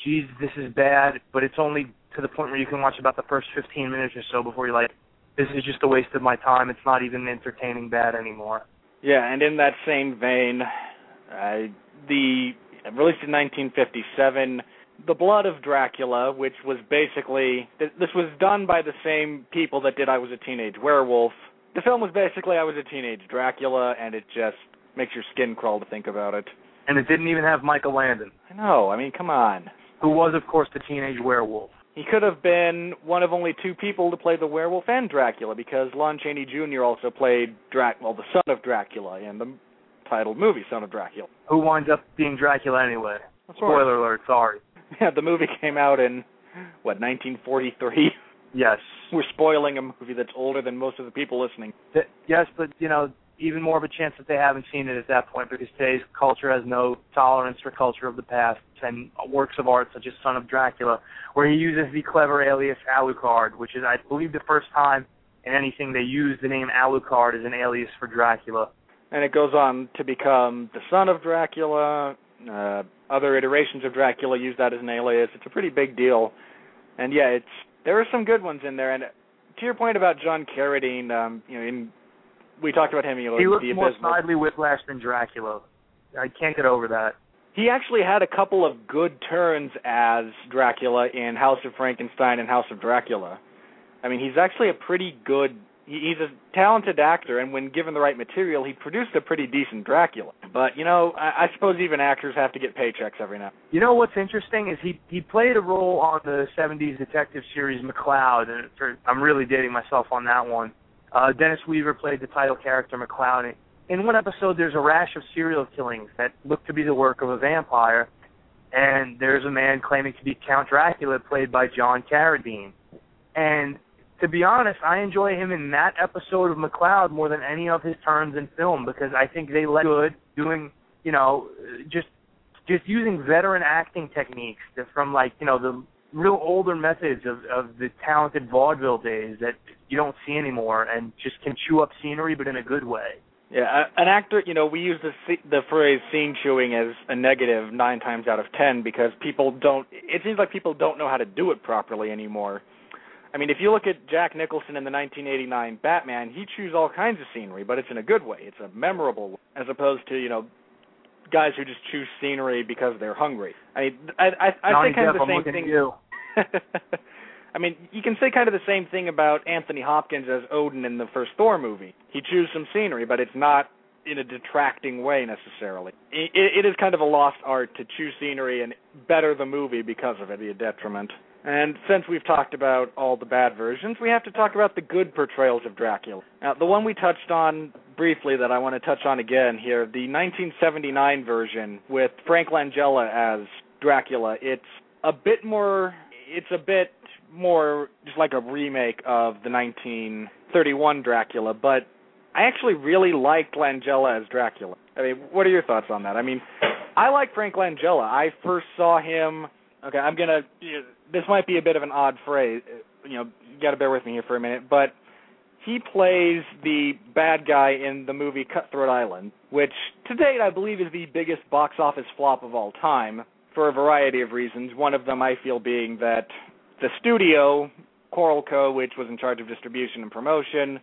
geez, this is bad, but it's only to the point where you can watch about the first 15 minutes or so before you're like, this is just a waste of my time. It's not even entertaining bad anymore. Yeah, and in that same vein, uh, the released in 1957, The Blood of Dracula, which was basically this was done by the same people that did I Was a Teenage Werewolf. The film was basically I Was a Teenage Dracula, and it just makes your skin crawl to think about it. And it didn't even have Michael Landon, I know. I mean, come on. who was, of course, the teenage werewolf. He could have been one of only two people to play the werewolf and Dracula because Lon Chaney Jr. also played Drac, well, the son of Dracula in the titled movie Son of Dracula. Who winds up being Dracula anyway. Spoiler alert, sorry. Yeah, the movie came out in what 1943. Yes. We're spoiling a movie that's older than most of the people listening. Yes, but, you know, even more of a chance that they haven't seen it at that point because today's culture has no tolerance for culture of the past and works of art such as Son of Dracula, where he uses the clever alias Alucard, which is, I believe, the first time in anything they use the name Alucard as an alias for Dracula. And it goes on to become the son of Dracula. Uh, other iterations of Dracula use that as an alias. It's a pretty big deal. And yeah, it's there are some good ones in there. And to your point about John Carradine, um, you know, in we talked about him. He looks more snidely whiplash than Dracula. I can't get over that. He actually had a couple of good turns as Dracula in House of Frankenstein and House of Dracula. I mean, he's actually a pretty good. He's a talented actor, and when given the right material, he produced a pretty decent Dracula. But you know, I, I suppose even actors have to get paychecks every now. You know what's interesting is he he played a role on the '70s detective series McCloud, and for, I'm really dating myself on that one. Uh, Dennis Weaver played the title character McCloud. In one episode, there's a rash of serial killings that look to be the work of a vampire, and there's a man claiming to be Count Dracula, played by John Carradine. And to be honest, I enjoy him in that episode of McCloud more than any of his turns in film because I think they let good doing, you know, just just using veteran acting techniques from like you know the real older methods of of the talented vaudeville days that you don't see anymore, and just can chew up scenery, but in a good way. Yeah, an actor. You know, we use the the phrase "scene chewing" as a negative nine times out of ten because people don't. It seems like people don't know how to do it properly anymore. I mean, if you look at Jack Nicholson in the 1989 Batman, he chews all kinds of scenery, but it's in a good way. It's a memorable, as opposed to you know, guys who just chew scenery because they're hungry. I mean, I I, I Johnny say kind Depp, of the I'm same thing. you. I mean, you can say kind of the same thing about Anthony Hopkins as Odin in the first Thor movie. He chews some scenery, but it's not in a detracting way necessarily. It, it is kind of a lost art to chew scenery and better the movie because of it, be a detriment. And since we've talked about all the bad versions, we have to talk about the good portrayals of Dracula. Now, the one we touched on briefly that I want to touch on again here, the 1979 version with Frank Langella as Dracula. It's a bit more it's a bit more just like a remake of the 1931 Dracula, but I actually really liked Langella as Dracula. I mean, what are your thoughts on that? I mean, I like Frank Langella. I first saw him. Okay, I'm gonna. This might be a bit of an odd phrase. Uh, you know, you got to bear with me here for a minute, but he plays the bad guy in the movie Cutthroat Island, which to date I believe is the biggest box office flop of all time for a variety of reasons. One of them I feel being that the studio, Carolco, which was in charge of distribution and promotion,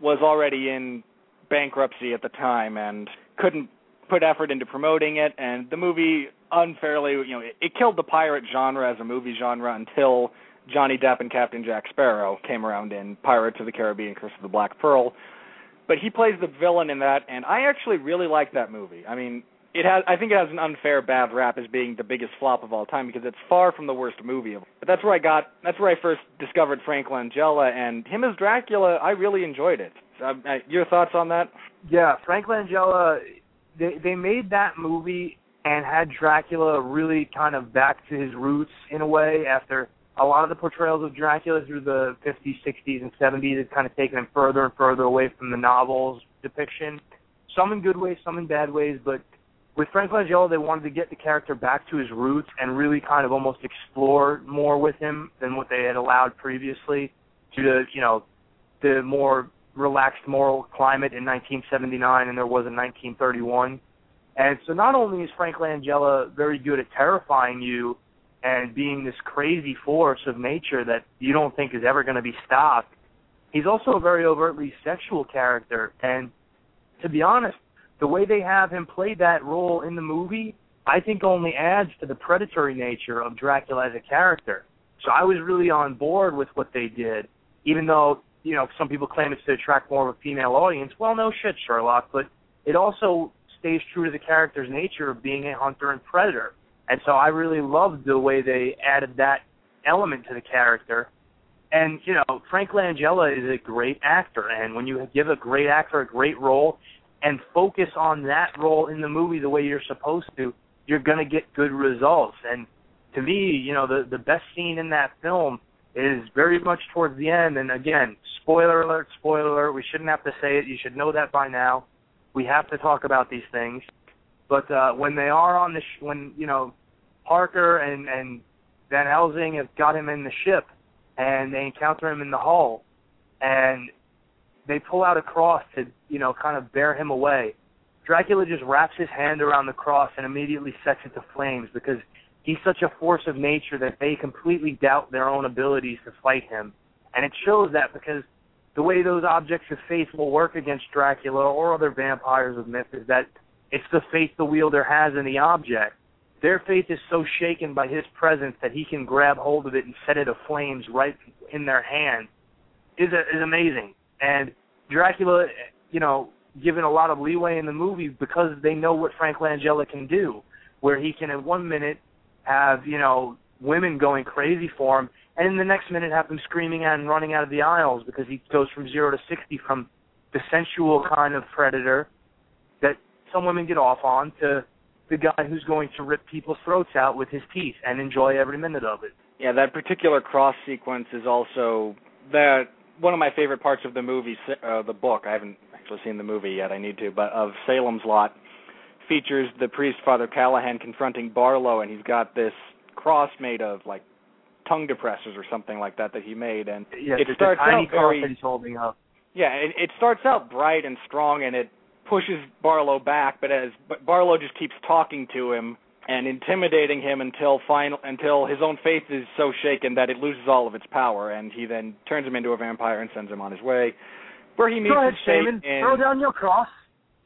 was already in bankruptcy at the time and couldn't put effort into promoting it and the movie unfairly you know it, it killed the pirate genre as a movie genre until Johnny Depp and Captain Jack Sparrow came around in Pirates of the Caribbean Curse of the Black Pearl. But he plays the villain in that and I actually really like that movie. I mean it has I think it has an unfair bad rap as being the biggest flop of all time because it's far from the worst movie of but that's where I got that's where I first discovered Frank Langella and him as Dracula I really enjoyed it. Um, uh, your thoughts on that? Yeah, Frank Langella. They they made that movie and had Dracula really kind of back to his roots in a way after a lot of the portrayals of Dracula through the 50s, 60s, and 70s had kind of taken him further and further away from the novel's depiction. Some in good ways, some in bad ways, but with Frank Langella, they wanted to get the character back to his roots and really kind of almost explore more with him than what they had allowed previously due to, you know, the more relaxed moral climate in 1979 and there was in 1931. And so not only is Frank Langella very good at terrifying you and being this crazy force of nature that you don't think is ever going to be stopped, he's also a very overtly sexual character. And to be honest, the way they have him play that role in the movie, I think only adds to the predatory nature of Dracula as a character. So I was really on board with what they did, even though you know some people claim it's to attract more of a female audience. Well, no shit, Sherlock, but it also stays true to the character's nature of being a hunter and predator. And so I really loved the way they added that element to the character. And you know, Frank Langella is a great actor, and when you give a great actor a great role and focus on that role in the movie the way you're supposed to, you're going to get good results. And to me, you know, the the best scene in that film is very much towards the end. And again, spoiler alert, spoiler alert. We shouldn't have to say it. You should know that by now. We have to talk about these things. But uh, when they are on the sh- when you know Parker and and Van Helsing have got him in the ship, and they encounter him in the hull, and they pull out a cross to you know kind of bear him away. Dracula just wraps his hand around the cross and immediately sets it to flames because he's such a force of nature that they completely doubt their own abilities to fight him. And it shows that because the way those objects of faith will work against Dracula or other vampires of myth is that it's the faith the wielder has in the object. Their faith is so shaken by his presence that he can grab hold of it and set it aflames right in their hand is is amazing. And Dracula, you know, given a lot of leeway in the movie because they know what Frank Langella can do, where he can in one minute have you know women going crazy for him, and in the next minute have them screaming and running out of the aisles because he goes from zero to sixty from the sensual kind of predator that some women get off on to the guy who's going to rip people's throats out with his teeth and enjoy every minute of it. Yeah, that particular cross sequence is also that one of my favorite parts of the movie, uh, the book. I haven't actually seen the movie yet. I need to, but of Salem's Lot features the priest Father Callahan confronting Barlow, and he's got this cross made of like tongue depressors or something like that that he made, and yeah, it starts out very. He's holding up. Yeah, it, it starts out bright and strong, and it pushes Barlow back, but as but Barlow just keeps talking to him and intimidating him until final until his own faith is so shaken that it loses all of its power, and he then turns him into a vampire and sends him on his way, where he meets Go ahead, Shaman. Throw down your cross.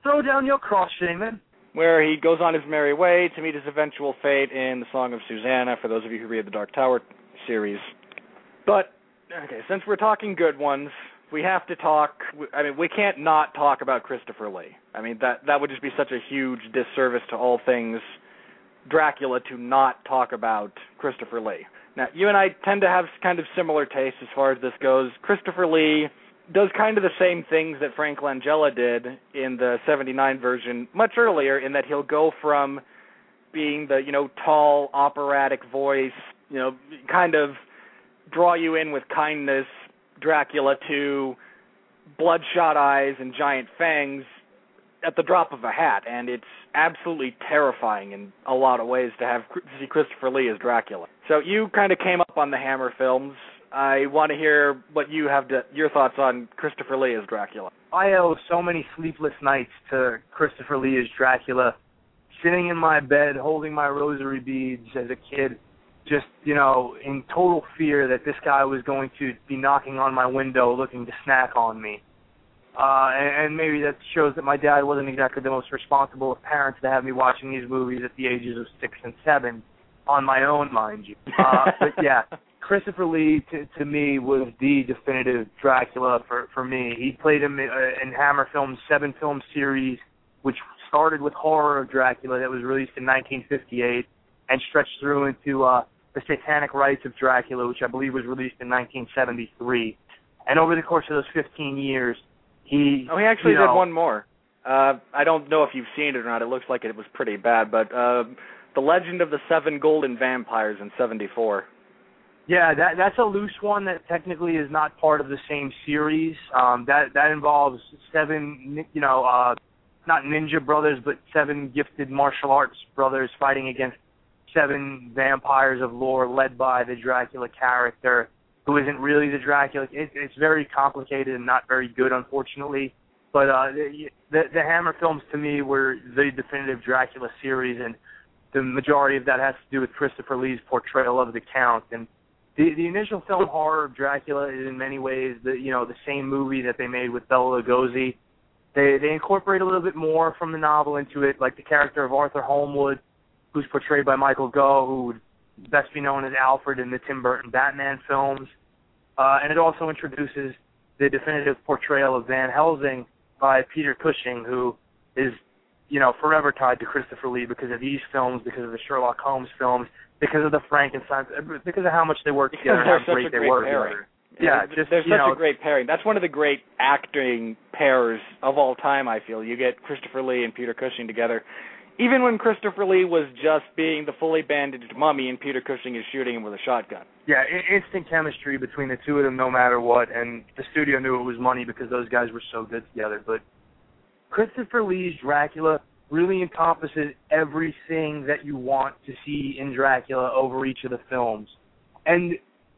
Throw down your cross, Shaman. Where he goes on his merry way to meet his eventual fate in the Song of Susanna. For those of you who read the Dark Tower series, but okay, since we're talking good ones, we have to talk. I mean, we can't not talk about Christopher Lee. I mean, that that would just be such a huge disservice to all things Dracula to not talk about Christopher Lee. Now, you and I tend to have kind of similar tastes as far as this goes. Christopher Lee does kind of the same things that Frank Langella did in the 79 version much earlier in that he'll go from being the, you know, tall operatic voice, you know, kind of draw you in with kindness Dracula to bloodshot eyes and giant fangs at the drop of a hat, and it's absolutely terrifying in a lot of ways to have to see Christopher Lee as Dracula. So you kind of came up on the Hammer films. I want to hear what you have to your thoughts on Christopher Lee as Dracula. I owe so many sleepless nights to Christopher Lee as Dracula. Sitting in my bed, holding my rosary beads as a kid, just you know, in total fear that this guy was going to be knocking on my window, looking to snack on me. Uh, and, and maybe that shows that my dad wasn't exactly the most responsible of parents to have me watching these movies at the ages of six and seven, on my own, mind you. Uh, but yeah, Christopher Lee to, to me was the definitive Dracula for for me. He played him in, uh, in Hammer Films' seven film series, which started with Horror of Dracula that was released in 1958 and stretched through into uh, the Satanic Rites of Dracula, which I believe was released in 1973. And over the course of those 15 years, he Oh, he actually you know, did one more. Uh, I don't know if you've seen it or not. It looks like it was pretty bad, but uh, the Legend of the Seven Golden Vampires in '74. Yeah, that that's a loose one that technically is not part of the same series. Um, that that involves seven, you know, uh, not ninja brothers, but seven gifted martial arts brothers fighting against seven vampires of lore, led by the Dracula character, who isn't really the Dracula. It, it's very complicated and not very good, unfortunately. But uh, the, the the Hammer films to me were the definitive Dracula series, and the majority of that has to do with Christopher Lee's portrayal of the Count. And the the initial film horror of Dracula is in many ways the you know the same movie that they made with Bela Lugosi. They they incorporate a little bit more from the novel into it, like the character of Arthur Holmwood, who's portrayed by Michael Gough, who would best be known as Alfred in the Tim Burton Batman films. Uh, and it also introduces the definitive portrayal of Van Helsing by Peter Cushing, who is, you know, forever tied to Christopher Lee because of these films, because of the Sherlock Holmes films, because of the Frankenstein, because of how much they work together, They're how such great they great work together. Yeah, they're, just they're you such know, a great pairing. That's one of the great acting pairs of all time. I feel you get Christopher Lee and Peter Cushing together. Even when Christopher Lee was just being the fully bandaged mummy and Peter Cushing is shooting him with a shotgun. yeah, instant chemistry between the two of them, no matter what. And the studio knew it was money because those guys were so good together. But Christopher Lee's Dracula really encompasses everything that you want to see in Dracula over each of the films. And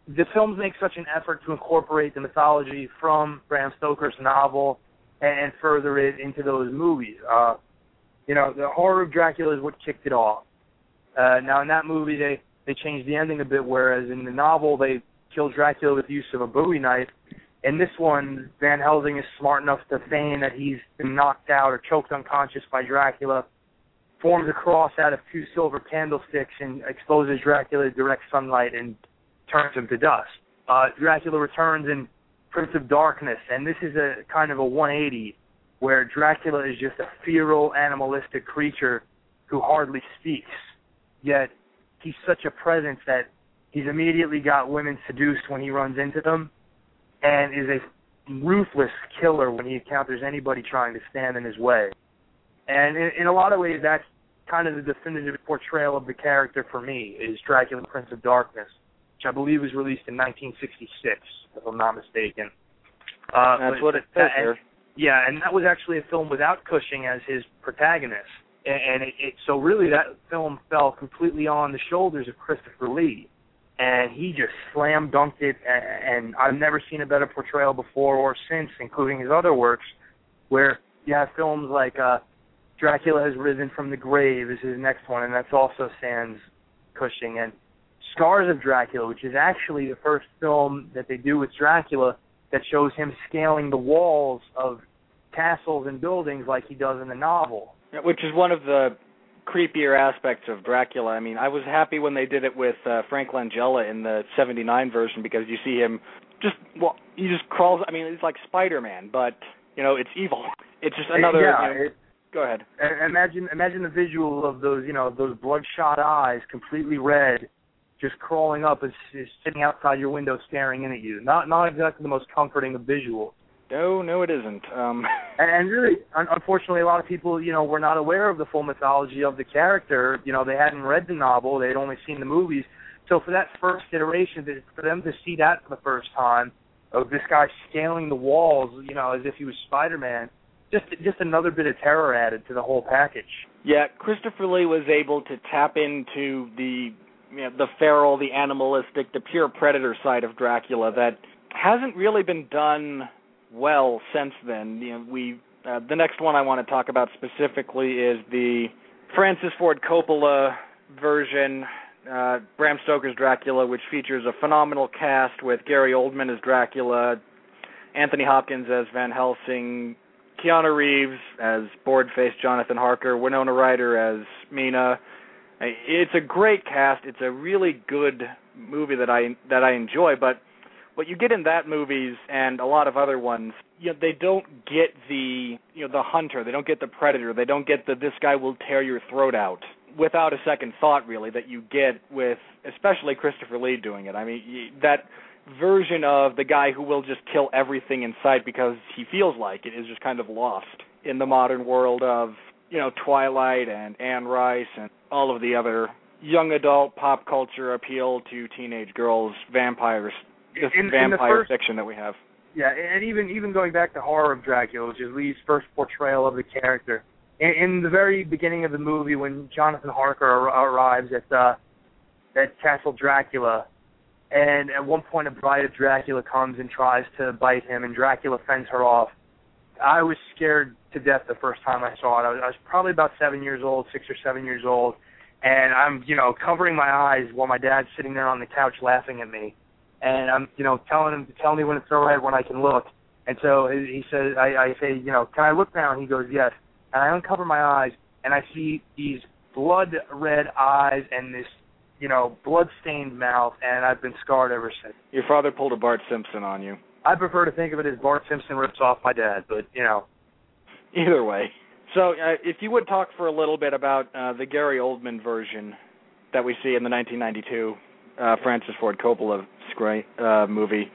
the films make such an effort to incorporate the mythology from Bram Stoker's novel and, further it into those movies. Uh, you know, the horror of Dracula is what kicked it off. Uh, now, in that movie, they they changed the ending a bit, whereas in the novel, they killed Dracula with the use of a Bowie knife. In this one, Van Helsing is smart enough to feign that he's been knocked out or choked unconscious by Dracula, forms a cross out of two silver candlesticks, and exposes Dracula to direct sunlight and turns him to dust. Uh, Dracula returns in Prince of Darkness, and this is a kind of a 180 where Dracula is just a feral, animalistic creature who hardly speaks, yet he's such a presence that he's immediately got women seduced when he runs into them, and is a ruthless killer when he encounters anybody trying to stand in his way. And in, in a lot of ways, that's kind of the definitive portrayal of the character for me is Dracula, Prince of Darkness, which I believe was released in 1966, if I'm not mistaken. Uh, That's what it says here. yeah, and that was actually a film without Cushing as his protagonist, and, and it, it so really that film fell completely on the shoulders of Christopher Lee, and he just slam dunked it. And, I've never seen a better portrayal before or since, including his other works, where you have films like uh, Dracula has risen from the grave is his next one, and that's also sans Cushing, and Scars of Dracula, which is actually the first film that they do with Dracula that shows him scaling the walls of castles and buildings like he does in the novel. Which is one of the creepier aspects of Dracula. I mean, I was happy when they did it with uh, Frank Langella in the 79 version because you see him just well, he just crawls. I mean, it's like Spider-Man, but you know, it's evil. It's just another. yeah, you know, it, go ahead. Imagine imagine the visual of those you know those bloodshot eyes, completely red, just crawling up, is, is sitting outside your window staring in at you. Not not exactly the most comforting of visuals. No, no, it isn't. Um, And, really, un- unfortunately, a lot of people, you know, were not aware of the full mythology of the character. You know, they hadn't read the novel; they'd only seen the movies. So for that first iteration, for them to see that for the first time, of this guy scaling the walls, you know, as if he was Spider-Man, just just another bit of terror added to the whole package. Yeah, Christopher Lee was able to tap into the you know, the feral, the animalistic, the pure predator side of Dracula that hasn't really been done well since then. You know, we uh, the next one I want to talk about specifically is the Francis Ford Coppola version, uh, Bram Stoker's Dracula, which features a phenomenal cast with Gary Oldman as Dracula, Anthony Hopkins as Van Helsing, Keanu Reeves as bored-faced Jonathan Harker, Winona Ryder as Mina. It's a great cast. It's a really good movie that I that I enjoy. But what you get in that movies and a lot of other ones, you know, they don't get the you know the hunter. They don't get the predator. They don't get the this guy will tear your throat out without a second thought. Really, that you get with especially Christopher Lee doing it. I mean that version of the guy who will just kill everything in sight because he feels like it is just kind of lost in the modern world of you know Twilight and Anne Rice and all of the other young adult pop culture appeal to teenage girls vampires this In- in the vampire first- fiction that we have. Yeah, and even even going back to horror of Dracula, which is Lee's first portrayal of the character. In, in the very beginning of the movie, when Jonathan Harker ar- arrives at uh, at Castle Dracula, And at one point, a bride of Dracula comes and tries to bite him, and Dracula fends her off. I was scared to death the first time I saw it. I was, I was probably about seven years old, six or seven years old, and I'm, you know, covering my eyes while my dad's sitting there on the couch laughing at me, and I'm, you know, telling him to tell me when it's all right when I can look. And so he he says, I, I say, you know, can I look now? And he goes, yes. And I uncover my eyes, and I see these blood red eyes and this, you know, blood stained mouth, and I've been scarred ever since. Your father pulled a Bart Simpson on you. I prefer to think of it as Bart Simpson rips off my dad, but you know, Either way. So, uh, if you would talk for a little bit about uh, the Gary Oldman version that we see in the 1992 uh, Francis Ford Coppola screen, uh, movie,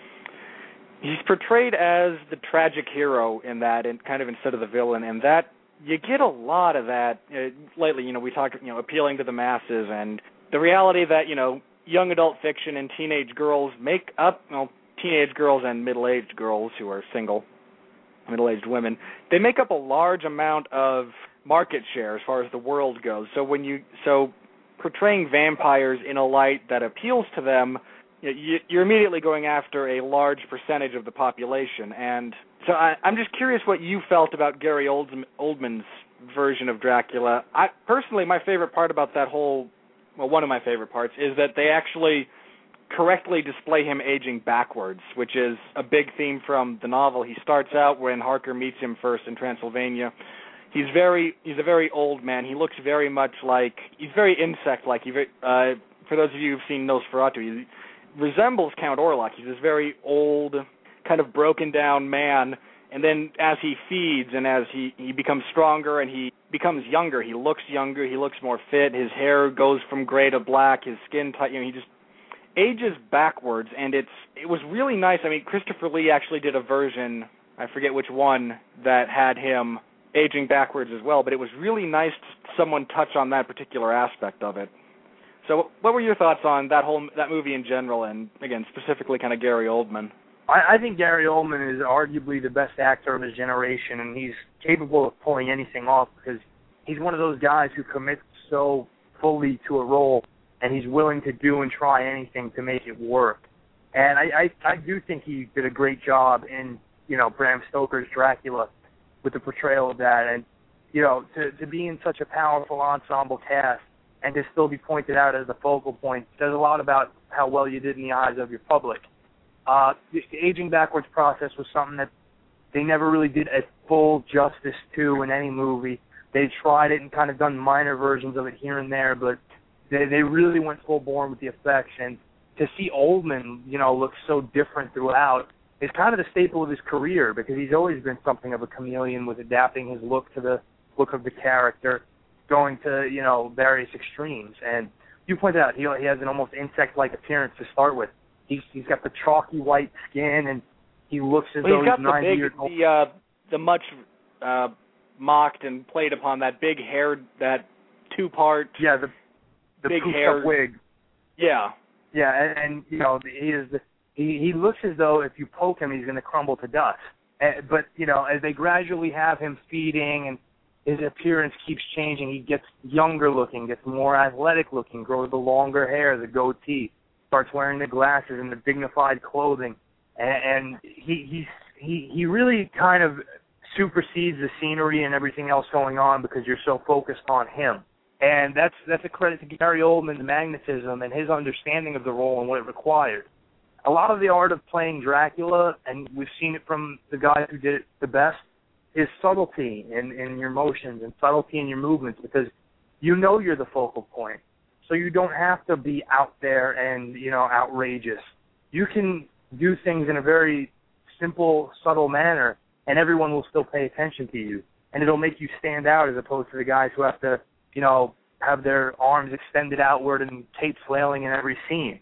he's portrayed as the tragic hero in that, and kind of instead of the villain, and that you get a lot of that uh, lately. You know, we talked, you know, appealing to the masses, and the reality that you know young adult fiction and teenage girls make up, well, teenage girls and middle-aged girls who are single middle-aged women, they make up a large amount of market share as far as the world goes. So when you so portraying vampires in a light that appeals to them, you, you're immediately going after a large percentage of the population. And so I, I'm just curious what you felt about Gary Oldman's version of Dracula. I personally, my favorite part about that whole, well, one of my favorite parts is that they actually correctly display him aging backwards, which is a big theme from the novel. He starts out when Harker meets him first in Transylvania. He's very he's a very old man. He looks very much like he's very insect like. Uh for those of you who've seen Nosferatu, he resembles Count Orlok. He's this very old, kind of broken down man. And then as he feeds and as he he becomes stronger and he becomes younger, he looks younger. He looks more fit. His hair goes from gray to black. His skin tight. You know, he just ages backwards, and it's it was really nice. I mean, Christopher Lee actually did a version, I forget which one, that had him aging backwards as well. But it was really nice to someone touch on that particular aspect of it. So, what were your thoughts on that whole that movie in general, and again specifically kind of Gary Oldman? I, I think Gary Oldman is arguably the best actor of his generation, and he's capable of pulling anything off because he's one of those guys who commits so fully to a role and he's willing to do and try anything to make it work. And I, I I do think he did a great job in you know Bram Stoker's Dracula with the portrayal of that, and you know to to be in such a powerful ensemble cast and to still be pointed out as the focal point says a lot about how well you did in the eyes of your public. Uh, the aging backwards process was something that they never really did a full justice to in any movie. They tried it and kind of done minor versions of it here and there, but they they really went full bore with the effects, and to see Oldman, you know, look so different throughout is kind of the staple of his career because he's always been something of a chameleon with adapting his look to the look of the character, going to you know various extremes. And you pointed out he he has an almost insect-like appearance to start with. He's he's got the chalky white skin and he looks as well, though he's got he's the 90 big, years old. the uh, the much uh, mocked and played upon that big hair, that two-part Yeah, the the big hair. wig. Yeah, Yeah, and, and you know he is the, he he looks as though if you poke him, he's going to crumble to dust. And, but you know, as they gradually have him feeding and his appearance keeps changing, he gets younger looking, gets more athletic looking, grows the longer hair, the goatee, starts wearing the glasses and the dignified clothing, and, and he he's he he really kind of supersedes the scenery and everything else going on because you're so focused on him and that's that's a credit to Gary Oldman's magnetism and his understanding of the role and what it required. A lot of the art of playing Dracula, and we've seen it from the guy who did it the best, is subtlety in in your motions and subtlety in your movements because you know you're the focal point, so you don't have to be out there and you know outrageous. You can do things in a very simple, subtle manner, and everyone will still pay attention to you, and it'll make you stand out as opposed to the guys who have to you know, have their arms extended outward and tape flailing in every scene.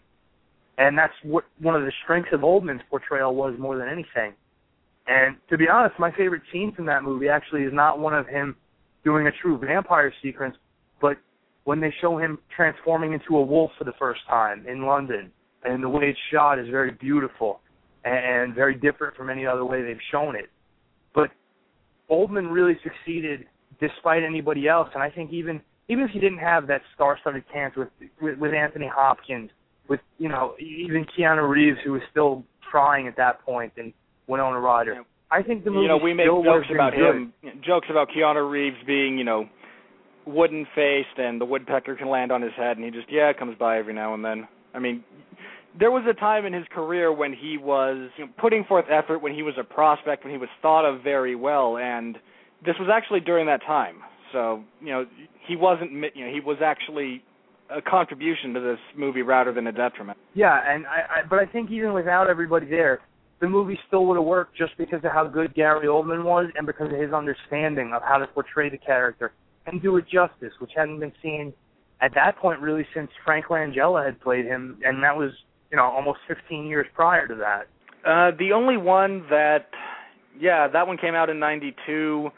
And that's what one of the strengths of Oldman's portrayal was more than anything. And to be honest, my favorite scene from that movie actually is not one of him doing a true vampire sequence, but when they show him transforming into a wolf for the first time in London. And the way it's shot is very beautiful and very different from any other way they've shown it. But Oldman really succeeded despite anybody else. And I think even even if he didn't have that star-studded cast with, with with Anthony Hopkins with you know even Keanu Reeves, who was still trying at that point, and Winona Ryder. Yeah. I think the movie you know, we make jokes about good. him, jokes about Keanu Reeves being, you know, wooden faced and the woodpecker can land on his head and he just yeah, comes by every now and then. I mean, there was a time in his career when he was you know, putting forth effort when he was a prospect, when he was thought of very well and this was actually during that time. So, you know, he wasn't you know, he was actually a contribution to this movie rather than a detriment. Yeah, and I, I but I think even without everybody there, the movie still would have worked just because of how good Gary Oldman was and because of his understanding of how to portray the character and do it justice, which hadn't been seen at that point really since Frank Langella had played him, and that was you know almost 15 years prior to that. Uh, the only one that, yeah, that one came out in '92.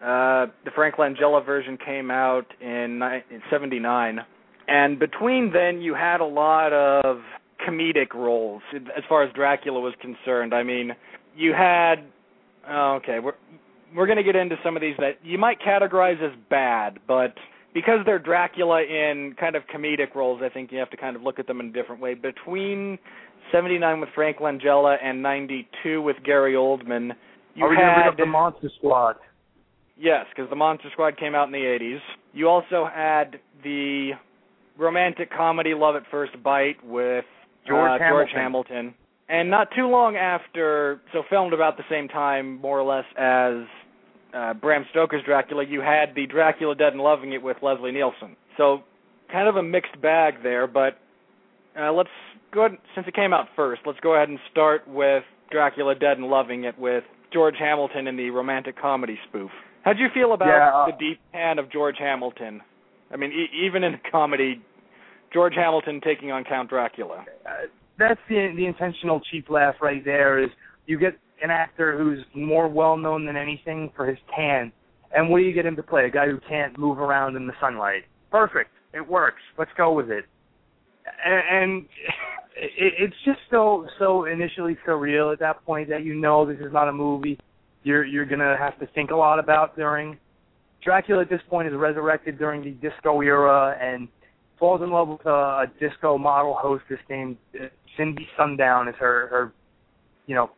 Uh, the Frank Langella version came out in, ni- in '79, and between then you had a lot of comedic roles as far as Dracula was concerned. I mean, you had, oh, okay, we're we're going to get into some of these that you might categorize as bad, but because they're Dracula in kind of comedic roles, I think you have to kind of look at them in a different way. Between 79 with Frank Langella and 92 with Gary Oldman, you Are we gonna bring had up the Monster Squad? yes, because the Monster Squad came out in the 80s. You also had the romantic comedy Love at First Bite with George uh, George Hamilton. Hamilton. And not too long after, so filmed about the same time, more or less, as uh, Bram Stoker's Dracula, you had the Dracula Dead and Loving It with Leslie Nielsen. So, kind of a mixed bag there, but uh, let's go ahead, since it came out first, let's go ahead and start with Dracula Dead and Loving It with George Hamilton in the romantic comedy spoof. How'd you feel about Yeah, uh, the deep pan of George Hamilton? I mean, e- even in a comedy, George Hamilton taking on Count Dracula. uh, that's the the intentional cheap laugh right there. Is you get an actor who's more well known than anything for his tan, and what do you get him to play? A guy who can't move around in the sunlight. Perfect. It works. Let's go with it. And, and it, it's just so so initially surreal at that point that you know this is not a movie you're you're gonna have to think a lot about during. Dracula at this point is resurrected during the disco era and falls in love with a, a disco model hostess named uh, Cindy Sundown is her her you know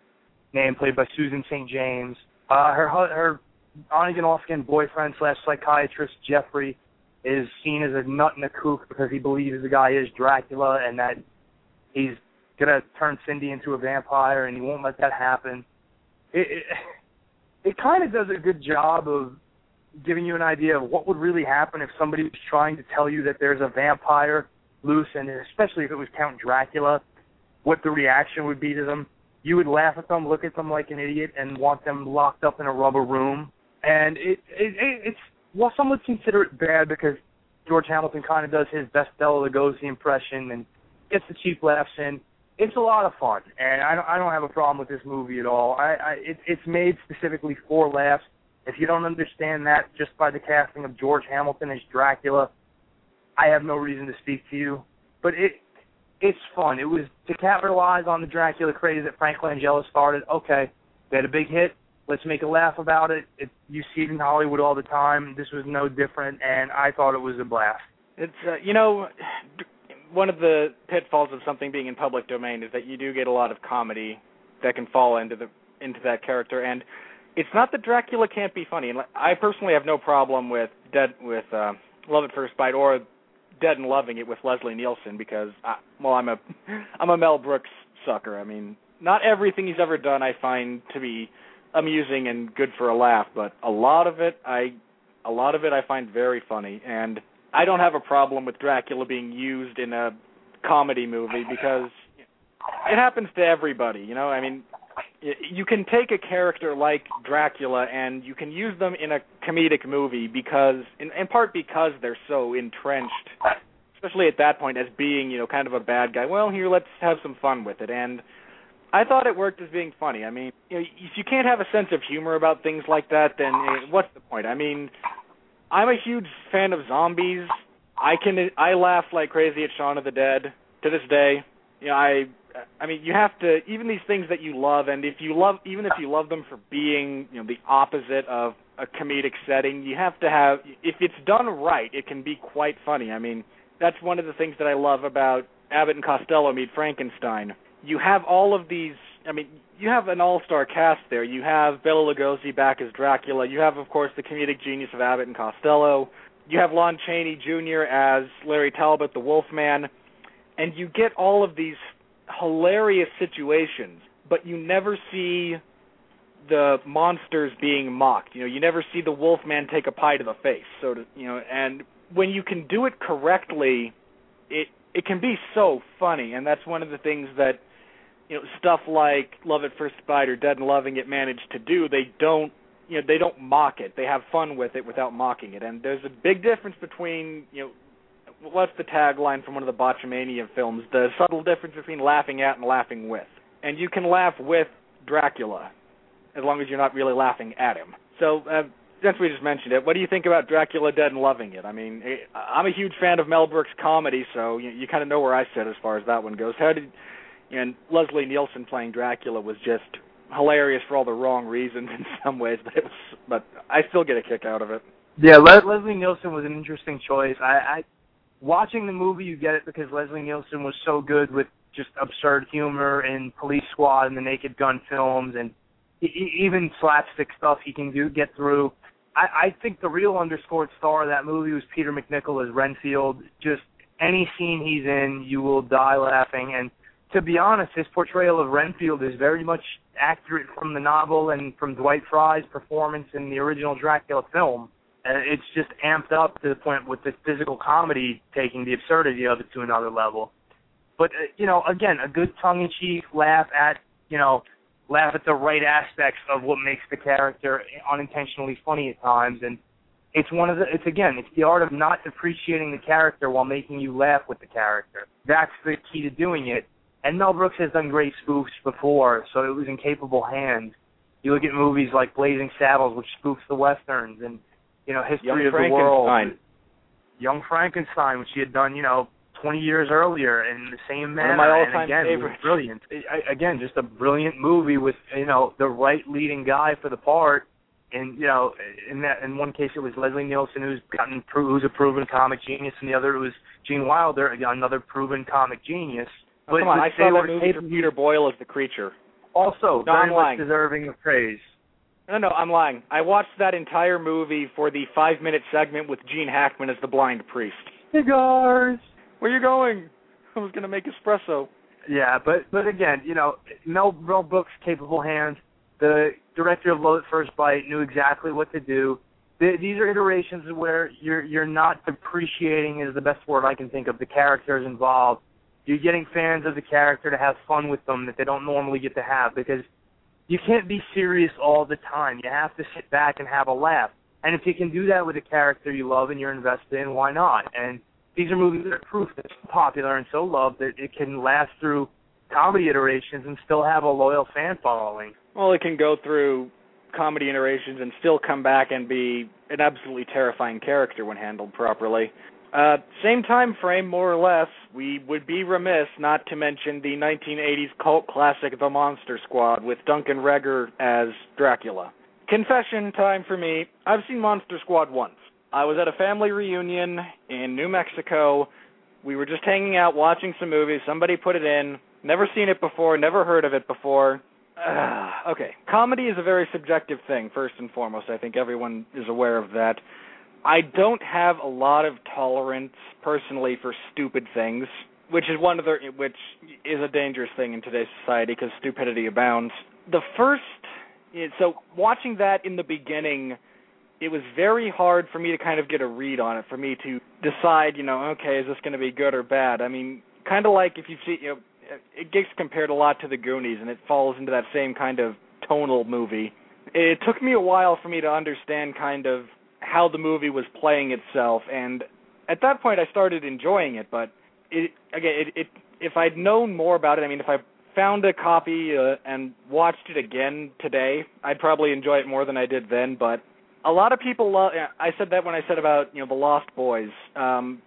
name played by Susan St. James. Uh, her her on again off again boyfriend slash psychiatrist Jeffrey is seen as a nut and a kook because he believes the guy is Dracula and that he's gonna turn Cindy into a vampire and he won't let that happen. It it, it kind of does a good job of giving you an idea of what would really happen if somebody was trying to tell you that there's a vampire loose, and especially if it was Count Dracula, what the reaction would be to them. You would laugh at them, look at them like an idiot, and want them locked up in a rubber room. And it, it, it it's well, some would consider it bad because George Hamilton kind of does his best Bela Lugosi impression and gets the cheap laughs in. It's a lot of fun, and I don't, I don't have a problem with this movie at all. I, I it, it's made specifically for laughs. If you don't understand that just by the casting of George Hamilton as Dracula, I have no reason to speak to you. But it it's fun. It was to capitalize on the Dracula craze that Frank Langella started. Okay, they had a big hit. Let's make a laugh about it. it. You see it in Hollywood all the time. This was no different, and I thought it was a blast. It's uh, you know, one of the pitfalls of something being in public domain is that you do get a lot of comedy that can fall into the into that character, and it's not that Dracula can't be funny. And I personally have no problem with Dead with uh, Love at First Bite or Dead and Loving It with Leslie Nielsen because I, well, I'm a I'm a Mel Brooks sucker. I mean, not everything he's ever done I find to be amusing and good for a laugh, but a lot of it I a lot of it I find very funny and I don't have a problem with Dracula being used in a comedy movie because it happens to everybody, you know? I mean, you can take a character like Dracula and you can use them in a comedic movie because in, in part because they're so entrenched especially at that point as being, you know, kind of a bad guy. Well, here let's have some fun with it and I thought it worked as being funny. I mean, you know, if you can't have a sense of humor about things like that, then eh, what's the point? I mean, I'm a huge fan of zombies. I can I laugh like crazy at Shaun of the Dead to this day. You know, I I mean, you have to even these things that you love, and if you love even if you love them for being you know the opposite of a comedic setting, you have to have if it's done right, it can be quite funny. I mean, that's one of the things that I love about Abbott and Costello meet Frankenstein. You have all of these. I mean, you have an all-star cast there. You have Bela Lugosi back as Dracula. You have, of course, the comedic genius of Abbott and Costello. You have Lon Chaney Jr. as Larry Talbot, the Wolfman, and you get all of these hilarious situations, but you never see the monsters being mocked. You know, you never see the Wolfman take a pie to the face. So, to, you know, and when you can do it correctly, it it can be so funny, and that's one of the things that you know stuff like Love at First Bite or Dead and Loving It managed to do. They don't you know they don't mock it. They have fun with it without mocking it. And there's a big difference between you know what's the tagline from one of the Botchamania films? The subtle difference between laughing at and laughing with. And you can laugh with Dracula as long as you're not really laughing at him. So uh, since we just mentioned it, what do you think about Dracula Dead and Loving It? I mean, eh, I'm a huge fan of Mel Brooks' comedy, so you, you kind of know where I sit as far as that one goes. How did and Leslie Nielsen playing Dracula was just hilarious for all the wrong reasons in some ways, but it was but I still get a kick out of it. Yeah, Le- Leslie Nielsen was an interesting choice. I, I watching the movie, you get it because Leslie Nielsen was so good with just absurd humor in Police Squad and the Naked Gun films, and even slapstick stuff he can do get through. I, I think the real underscored star of that movie was Peter MacNicol as Renfield. Just any scene he's in, you will die laughing. And to be honest, his portrayal of Renfield is very much accurate from the novel and from Dwight Frye's performance in the original Dracula film. Uh, it's just amped up to the point with the physical comedy taking the absurdity of it to another level. But uh, you know, again, a good tongue-in-cheek laugh at you know laugh at the right aspects of what makes the character unintentionally funny at times. And it's one of the it's again it's the art of not depreciating the character while making you laugh with the character. That's the key to doing it. And mel brooks has done great spoofs before so it was in capable hands. You look at movies like blazing saddles which spoofs the westerns and you know history Young of the Frankenstein. world young frankenstein which he had done you know 20 years earlier in the same manner. One of my all-time and again, it was favorites. brilliant. I, again, just a brilliant movie with you know the right leading guy for the part. And you know, in that in one case it was Leslie Nielsen, who's gotten who's a proven comic genius, and the other it was Gene Wilder, another proven comic genius. Oh, come on, I saw that movie for Peter Boyle as the creature. Also, No, very much deserving of praise. No, no, I'm lying. I watched that entire movie for the five-minute segment with Gene Hackman as the blind priest. Cigars. Where you going? I was gonna make espresso. Yeah, but but again, you know, Mel, Mel Brooks' capable hands. The director of Love at First Bite knew exactly what to do. Th these are iterations where you're you're not depreciating is the best word I can think of the characters involved. You're getting fans of the character to have fun with them that they don't normally get to have because you can't be serious all the time. You have to sit back and have a laugh. And if you can do that with a character you love and you're invested in, why not? And these are movies that are proof that it's popular and so loved that it can last through comedy iterations and still have a loyal fan following. Well, it can go through comedy iterations and still come back and be an absolutely terrifying character when handled properly. Uh, same time frame, more or less. We would be remiss not to mention the 1980s cult classic The Monster Squad with Duncan Regehr as Dracula. Confession time for me. I've seen Monster Squad once. I was at a family reunion in New Mexico. We were just hanging out watching some movies. Somebody put it in. Never seen it before, never heard of it before. Uh, okay. Comedy is a very subjective thing, first and foremost. I think everyone is aware of that. I don't have a lot of tolerance personally for stupid things, which is one of the which is a dangerous thing in today's society because stupidity abounds. The first so watching that in the beginning it was very hard for me to kind of get a read on it, for me to decide, you know, okay, is this going to be good or bad? I mean, kind of like if you see, you know, it gets compared a lot to the Goonies, and it falls into that same kind of tonal movie. It took me a while for me to understand kind of how the movie was playing itself, and at that point, I started enjoying it. But it again, it, it if I'd known more about it, I mean, if I found a copy uh, and watched it again today, I'd probably enjoy it more than I did then. But a lot of people love. I said that when I said about you know the Lost Boys, um,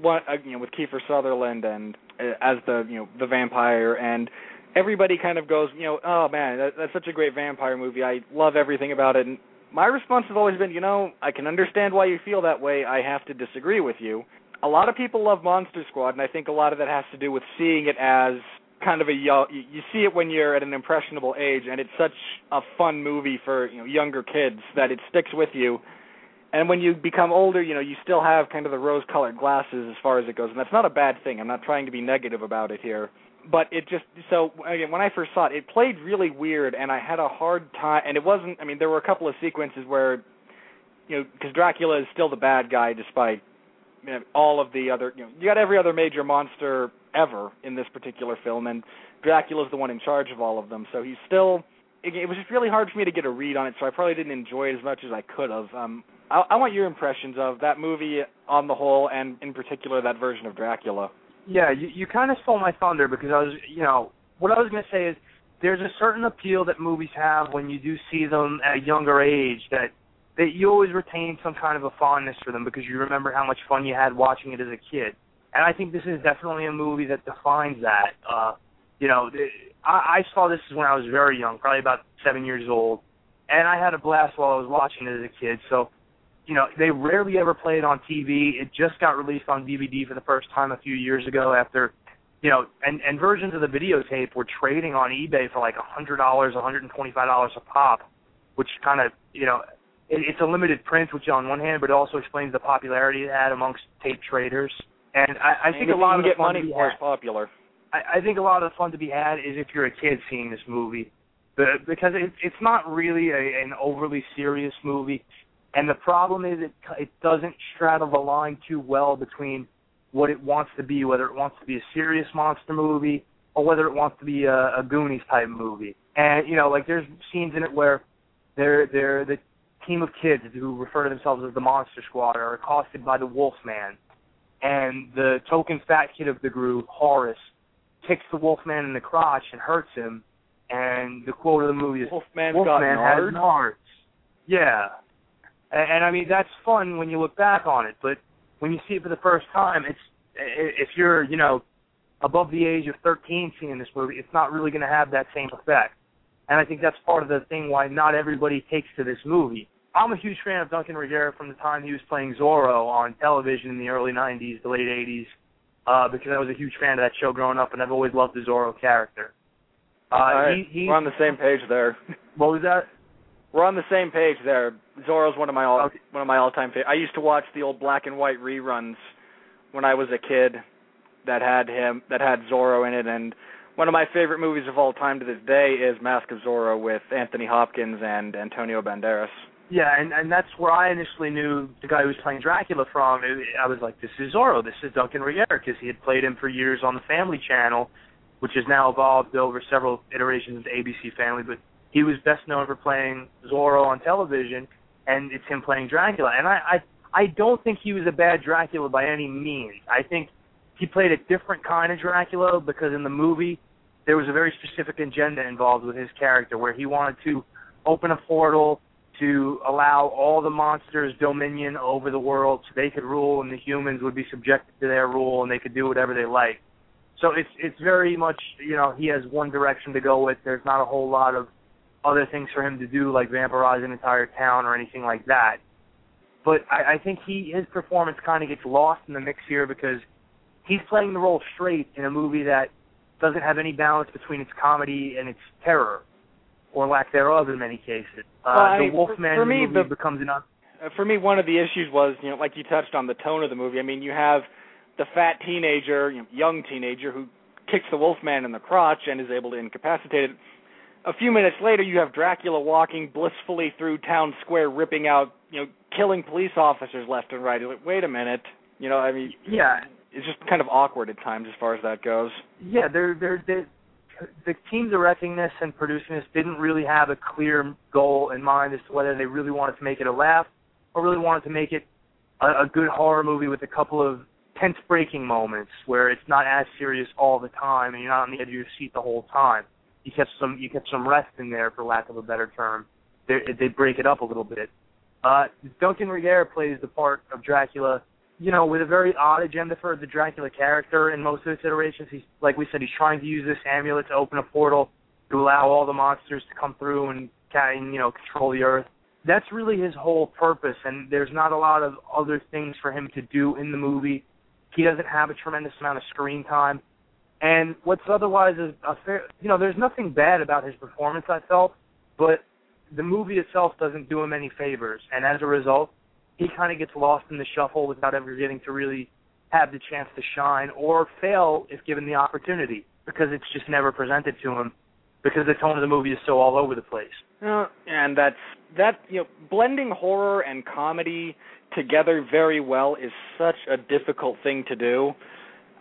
what uh, you know with Kiefer Sutherland and uh, as the you know the vampire, and everybody kind of goes, you know, oh man, that, that's such a great vampire movie. I love everything about it. And my response has always been, you know, I can understand why you feel that way. I have to disagree with you. a lot of people love Monster Squad, and I think a lot of that has to do with seeing it as kind of a. You see it when you're at an impressionable age, and it's such a fun movie for you know younger kids that it sticks with you. And when you become older, you know you still have kind of the rose-colored glasses as far as it goes, and that's not a bad thing. I'm not trying to be negative about it here, but it just so again when I first saw it, it played really weird, and I had a hard time. And it wasn't. I mean, there were a couple of sequences where, you know, because Dracula is still the bad guy despite you know, all of the other. You know, you got every other major monster ever in this particular film, and Dracula's the one in charge of all of them. So he's still. It, it was just really hard for me to get a read on it, so I probably didn't enjoy it as much as I could have. Um, I, I want your impressions of that movie on the whole, and in particular that version of Dracula. Yeah, you you kind of stole my thunder because I was, you know, what I was going to say is there's a certain appeal that movies have when you do see them at a younger age that that you always retain some kind of a fondness for them because you remember how much fun you had watching it as a kid. And I think this is definitely a movie that defines that. Uh, you know, I, I saw this when I was very young, probably about seven years old, and I had a blast while I was watching it as a kid. So you know, they rarely ever play it on TV. It just got released on DVD for the first time a few years ago after, you know, and and versions of the videotape were trading on eBay for like a hundred dollars, a hundred and twenty-five dollars a pop, which kind of, you know, it, it's a limited print, which on one hand, but it also explains the popularity it had amongst tape traders. And I, I think a lot of get the fun money to be for popular. I, I think a lot of the fun to be had is if you're a kid seeing this movie, but because it, it's not really a, an overly serious movie. And the problem is it it doesn't straddle the line too well between what it wants to be, whether it wants to be a serious monster movie or whether it wants to be a, a Goonies type movie. And you know, like there's scenes in it where they're they're the team of kids who refer to themselves as the Monster Squad are accosted by the Wolfman, and the token fat kid of the group, Horace, kicks the Wolfman in the crotch and hurts him. And the quote of the movie is Wolfman's Wolfman got has nards. nards. Yeah. And, and I mean that's fun when you look back on it, but when you see it for the first time, it's if you're you know above the age of 13 seeing this movie, it's not really going to have that same effect. And I think that's part of the thing why not everybody takes to this movie. I'm a huge fan of Duncan Regehr from the time he was playing Zorro on television in the early 90s, the late 80s, uh, because I was a huge fan of that show growing up, and I've always loved the Zorro character. Uh, right, he, he, we're on the same page there. What was that? We're on the same page there. Zorro's one of my all Okay. one of my all time favorite. I used to watch the old black and white reruns when I was a kid that had him that had Zorro in it and one of my favorite movies of all time to this day is Mask of Zorro with Anthony Hopkins and Antonio Banderas. Yeah, and and that's where I initially knew the guy who was playing Dracula from. I was like, this is Zorro. This is Duncan Regehr because he had played him for years on the Family Channel, which has now evolved over several iterations into ABC Family. But he was best known for playing Zorro on television, and it's him playing Dracula. And I I I don't think he was a bad Dracula by any means. I think he played a different kind of Dracula because in the movie there was a very specific agenda involved with his character where he wanted to open a portal to allow all the monsters dominion over the world so they could rule and the humans would be subjected to their rule and they could do whatever they like. So it's it's very much you know he has one direction to go with. There's not a whole lot of other things for him to do like vampirize an entire town or anything like that. But I, I think he his performance kind of gets lost in the mix here because he's playing the role straight in a movie that doesn't have any balance between its comedy and its terror, or lack thereof in many cases. Uh, Well, I the mean, for- Wolfman for me, movie the- becomes an un- Uh, for me, one of the issues was, you know, like you touched on the tone of the movie. I mean, you have the fat teenager, you know, young teenager, who kicks the Wolfman in the crotch and is able to incapacitate it. A few minutes later, you have Dracula walking blissfully through town square, ripping out, you know, killing police officers left and right. You're like, wait a minute, you know, I mean, yeah it's just kind of awkward at times as far as that goes. yeah they're they're, they the team directing this and producing this didn't really have a clear goal in mind as to whether they really wanted to make it a laugh or really wanted to make it a, a good horror movie with a couple of tense breaking moments where it's not as serious all the time and you're not on the edge of your seat the whole time. You kept some you kept some rest in there for lack of a better term. They they break it up a little bit. Uh Duncan Regehr plays the part of Dracula, you know, with a very odd agenda for the Dracula character in most of its iterations. He's like we said, he's trying to use this amulet to open a portal to allow all the monsters to come through and and, you know control the earth. That's really his whole purpose, and there's not a lot of other things for him to do in the movie He doesn't have a tremendous amount of screen time. And what's otherwise is a fair, you know, there's nothing bad about his performance. I felt, but the movie itself doesn't do him any favors, and as a result, he kind of gets lost in the shuffle without ever getting to really have the chance to shine or fail if given the opportunity because it's just never presented to him because the tone of the movie is so all over the place. Uh, and that's that you know blending horror and comedy together very well is such a difficult thing to do.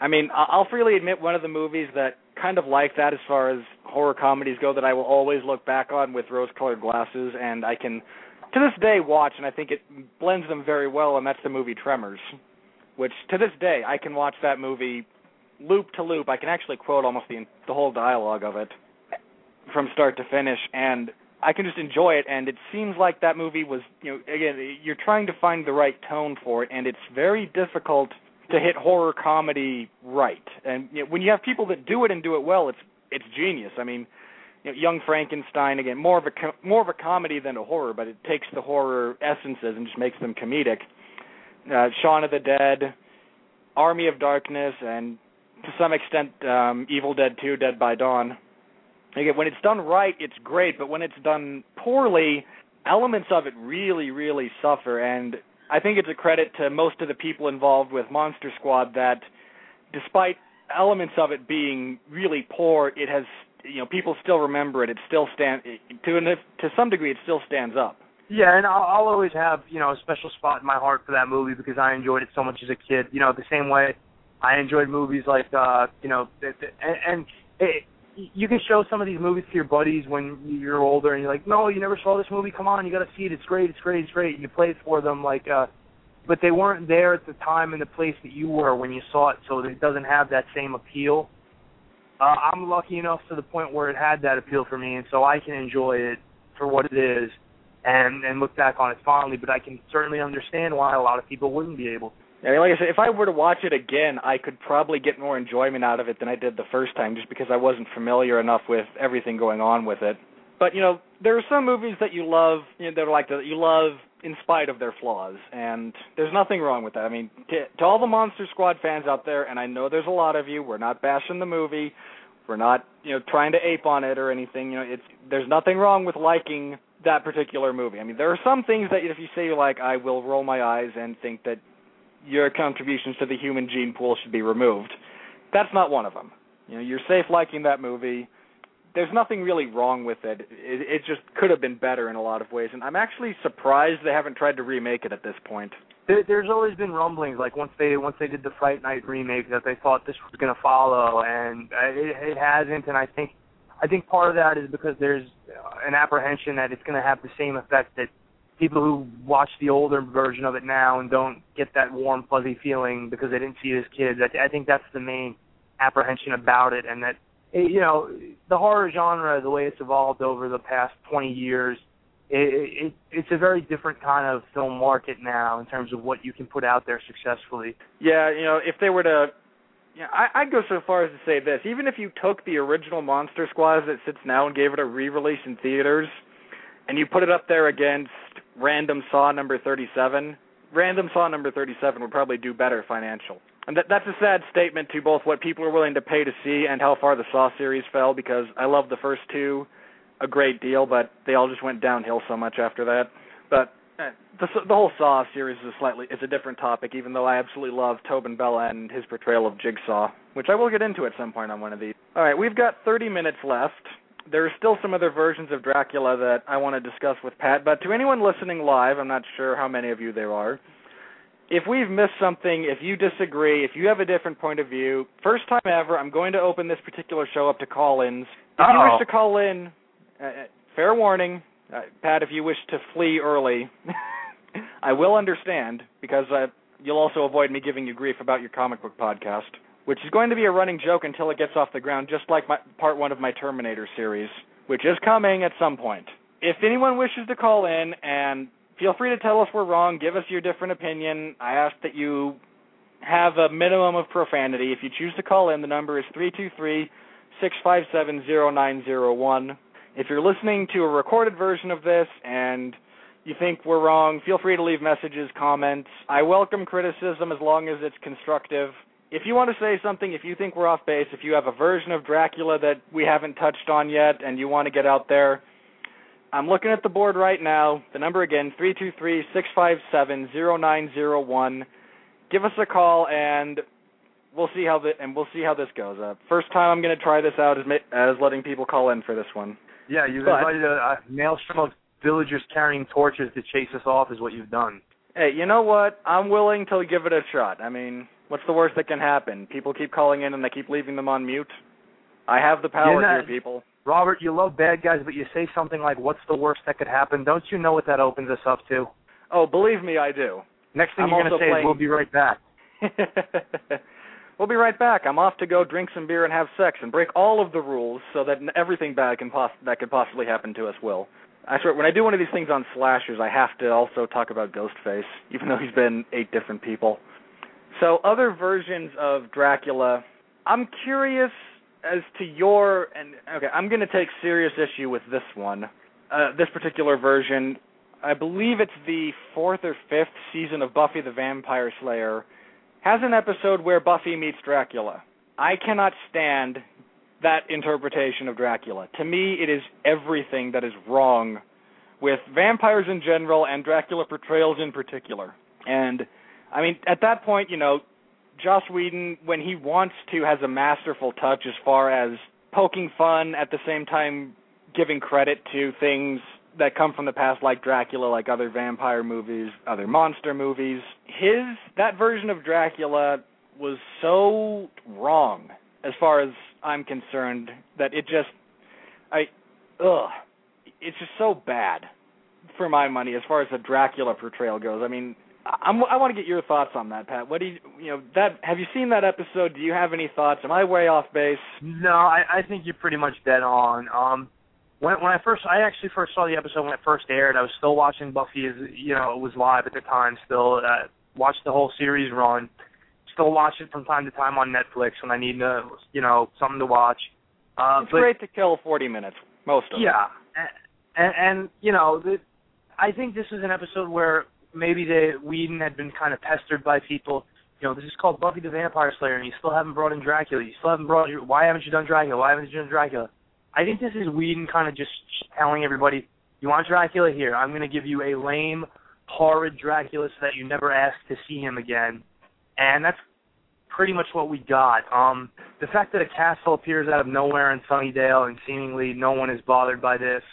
I mean, I'll freely admit one of the movies that kind of like that as far as horror comedies go that I will always look back on with rose-colored glasses, and I can to this day watch, and I think it blends them very well, and that's the movie Tremors, which to this day I can watch that movie loop to loop. I can actually quote almost the the whole dialogue of it from start to finish, and I can just enjoy it. And it seems like that movie was, you know, again, you're trying to find the right tone for it, and it's very difficult to hit horror comedy right. And you know, when you have people that do it and do it well, it's it's genius. I mean, you know, Young Frankenstein again, more of a com- more of a comedy than a horror, but it takes the horror essences and just makes them comedic. Uh, Shaun of the Dead, Army of Darkness, and to some extent, um, Evil Dead 2, Dead by Dawn. Again, when it's done right, it's great, but when it's done poorly, elements of it really, really suffer. And I think it's a credit to most of the people involved with Monster Squad that, despite elements of it being really poor, it has you know people still remember it. It still stand to an, to some degree. It still stands up. Yeah, and I'll, I'll always have you know a special spot in my heart for that movie because I enjoyed it so much as a kid. You know, the same way I enjoyed movies like uh you know and, and it, you can show some of these movies to your buddies when you're older and you're like, no, you never saw this movie. Come on, you got to see it. It's great. It's great. It's great. You play it for them like, uh, but they weren't there at the time and the place that you were when you saw it, so it doesn't have that same appeal. Uh, I'm lucky enough to the point where it had that appeal for me, and so I can enjoy it for what it is, and and look back on it fondly. But I can certainly understand why a lot of people wouldn't be able. to. I mean, like I said, if I were to watch it again, I could probably get more enjoyment out of it than I did the first time, just because I wasn't familiar enough with everything going on with it. But you know, there are some movies that you love, you know, that are like that you love in spite of their flaws, and there's nothing wrong with that. I mean, to, to all the Monster Squad fans out there, and I know there's a lot of you, we're not bashing the movie, we're not, you know, trying to ape on it or anything. You know, it's there's nothing wrong with liking that particular movie. I mean, there are some things that if you say like, I will roll my eyes and think that your contributions to the human gene pool should be removed. That's not one of them. You know, you're safe liking that movie. There's nothing really wrong with it. it. It just could have been better in a lot of ways, and I'm actually surprised they haven't tried to remake it at this point. There, there's always been rumblings, like once they once they did the Fright Night remake, that they thought this was going to follow, and uh, it, it hasn't. And I think I think part of that is because there's an apprehension that it's going to have the same effect that people who watch the older version of it now and don't get that warm fuzzy feeling because they didn't see it as kids. I, I think that's the main apprehension about it, and that eh, you know the horror genre, the way it's evolved over the past 20 years, it, it, it's a very different kind of film market now in terms of what you can put out there successfully. Yeah, you know, if they were to yeah, I, I'd go so far as to say this: even if you took the original Monster Squad that sits now and gave it a re-release in theaters, and you put it up there against Random Saw number 37, Random Saw number 37 would probably do better financial. And that, that's a sad statement to both what people are willing to pay to see and how far the Saw series fell because I love the first two a great deal, but they all just went downhill so much after that. But uh, the the whole Saw series is a slightly is a different topic. Even though I absolutely love Tobin Bell and his portrayal of Jigsaw, which I will get into at some point on one of these. All right, we've got 30 minutes left there are still some other versions of Dracula that I want to discuss with Pat, but to anyone listening live, I'm not sure how many of you there are. If we've missed something, if you disagree, if you have a different point of view, first time ever, I'm going to open this particular show up to call-ins. If Uh-oh. you wish to call in, uh, fair warning, uh, Pat, if you wish to flee early, I will understand because uh, you'll also avoid me giving you grief about your comic book podcast which is going to be a running joke until it gets off the ground, just like my, part one of my Terminator series, which is coming at some point. If anyone wishes to call in, and feel free to tell us we're wrong, give us your different opinion. I ask that you have a minimum of profanity. If you choose to call in, the number is three two three six five seven zero nine zero one. If you're listening to a recorded version of this and you think we're wrong, feel free to leave messages, comments. I welcome criticism as long as it's constructive. If you want to say something, if you think we're off base, if you have a version of Dracula that we haven't touched on yet and you want to get out there, I'm looking at the board right now. The number again, 323-657-0901. Give us a call and we'll see how the and we'll see how this goes. Uh, first time I'm going to try this out as as letting people call in for this one. Yeah, you've But- invited a, a maelstrom of villagers carrying torches to chase us off, is what you've done. Hey, you know what? I'm willing to give it a shot. I mean, what's the worst that can happen? People keep calling in and they keep leaving them on mute. I have the power You're here, people. Robert, you love bad guys, but you say something like, "What's the worst that could happen?" Don't you know what that opens us up to? Oh, believe me, I do. Next thing I'm you're going to say playing- is, "We'll be right back." we'll be right back. I'm off to go drink some beer and have sex and break all of the rules so that everything bad can poss- that could possibly happen to us will. I swear, when I do one of these things on slashers, I have to also talk about Ghostface, even though he's been eight different people. So, other versions of Dracula. I'm curious as to your and okay, I'm going to take serious issue with this one, uh, this particular version. I believe it's the fourth or fifth season of Buffy the Vampire Slayer has an episode where Buffy meets Dracula. I cannot stand that interpretation of Dracula. To me, it is everything that is wrong with vampires in general and Dracula portrayals in particular. And I mean, at that point, you know, Joss Whedon, when he wants to, has a masterful touch as far as poking fun at the same time giving credit to things that come from the past like Dracula, like other vampire movies, other monster movies. His that version of Dracula was so wrong as far as I'm concerned that it just I ugh it's just so bad for my money as far as the Dracula portrayal goes. I mean, I'm, I want to get your thoughts on that, Pat. What do you, you know, that have you seen that episode? Do you have any thoughts? Am I way off base? No, I, I think you're pretty much dead on. Um, when when I first, I actually first saw the episode when it first aired. I was still watching Buffy as you know it was live at the time. Still uh, watched the whole series run. Still watch it from time to time on Netflix when I need to, you know, something to watch. Uh, It's but great to kill 40 minutes, most of it. yeah, and, and you know, the, I think this is an episode where maybe the Whedon had been kind of pestered by people. You know, this is called Buffy the Vampire Slayer, and you still haven't brought in Dracula. You still haven't brought. Why haven't you done Dracula? Why haven't you done Dracula? I think this is Whedon kind of just telling everybody, you want Dracula here? I'm going to give you a lame, horrid Dracula so that you never ask to see him again, and that's pretty much what we got. Um, the fact that a castle appears out of nowhere in Sunnydale and seemingly no one is bothered by this,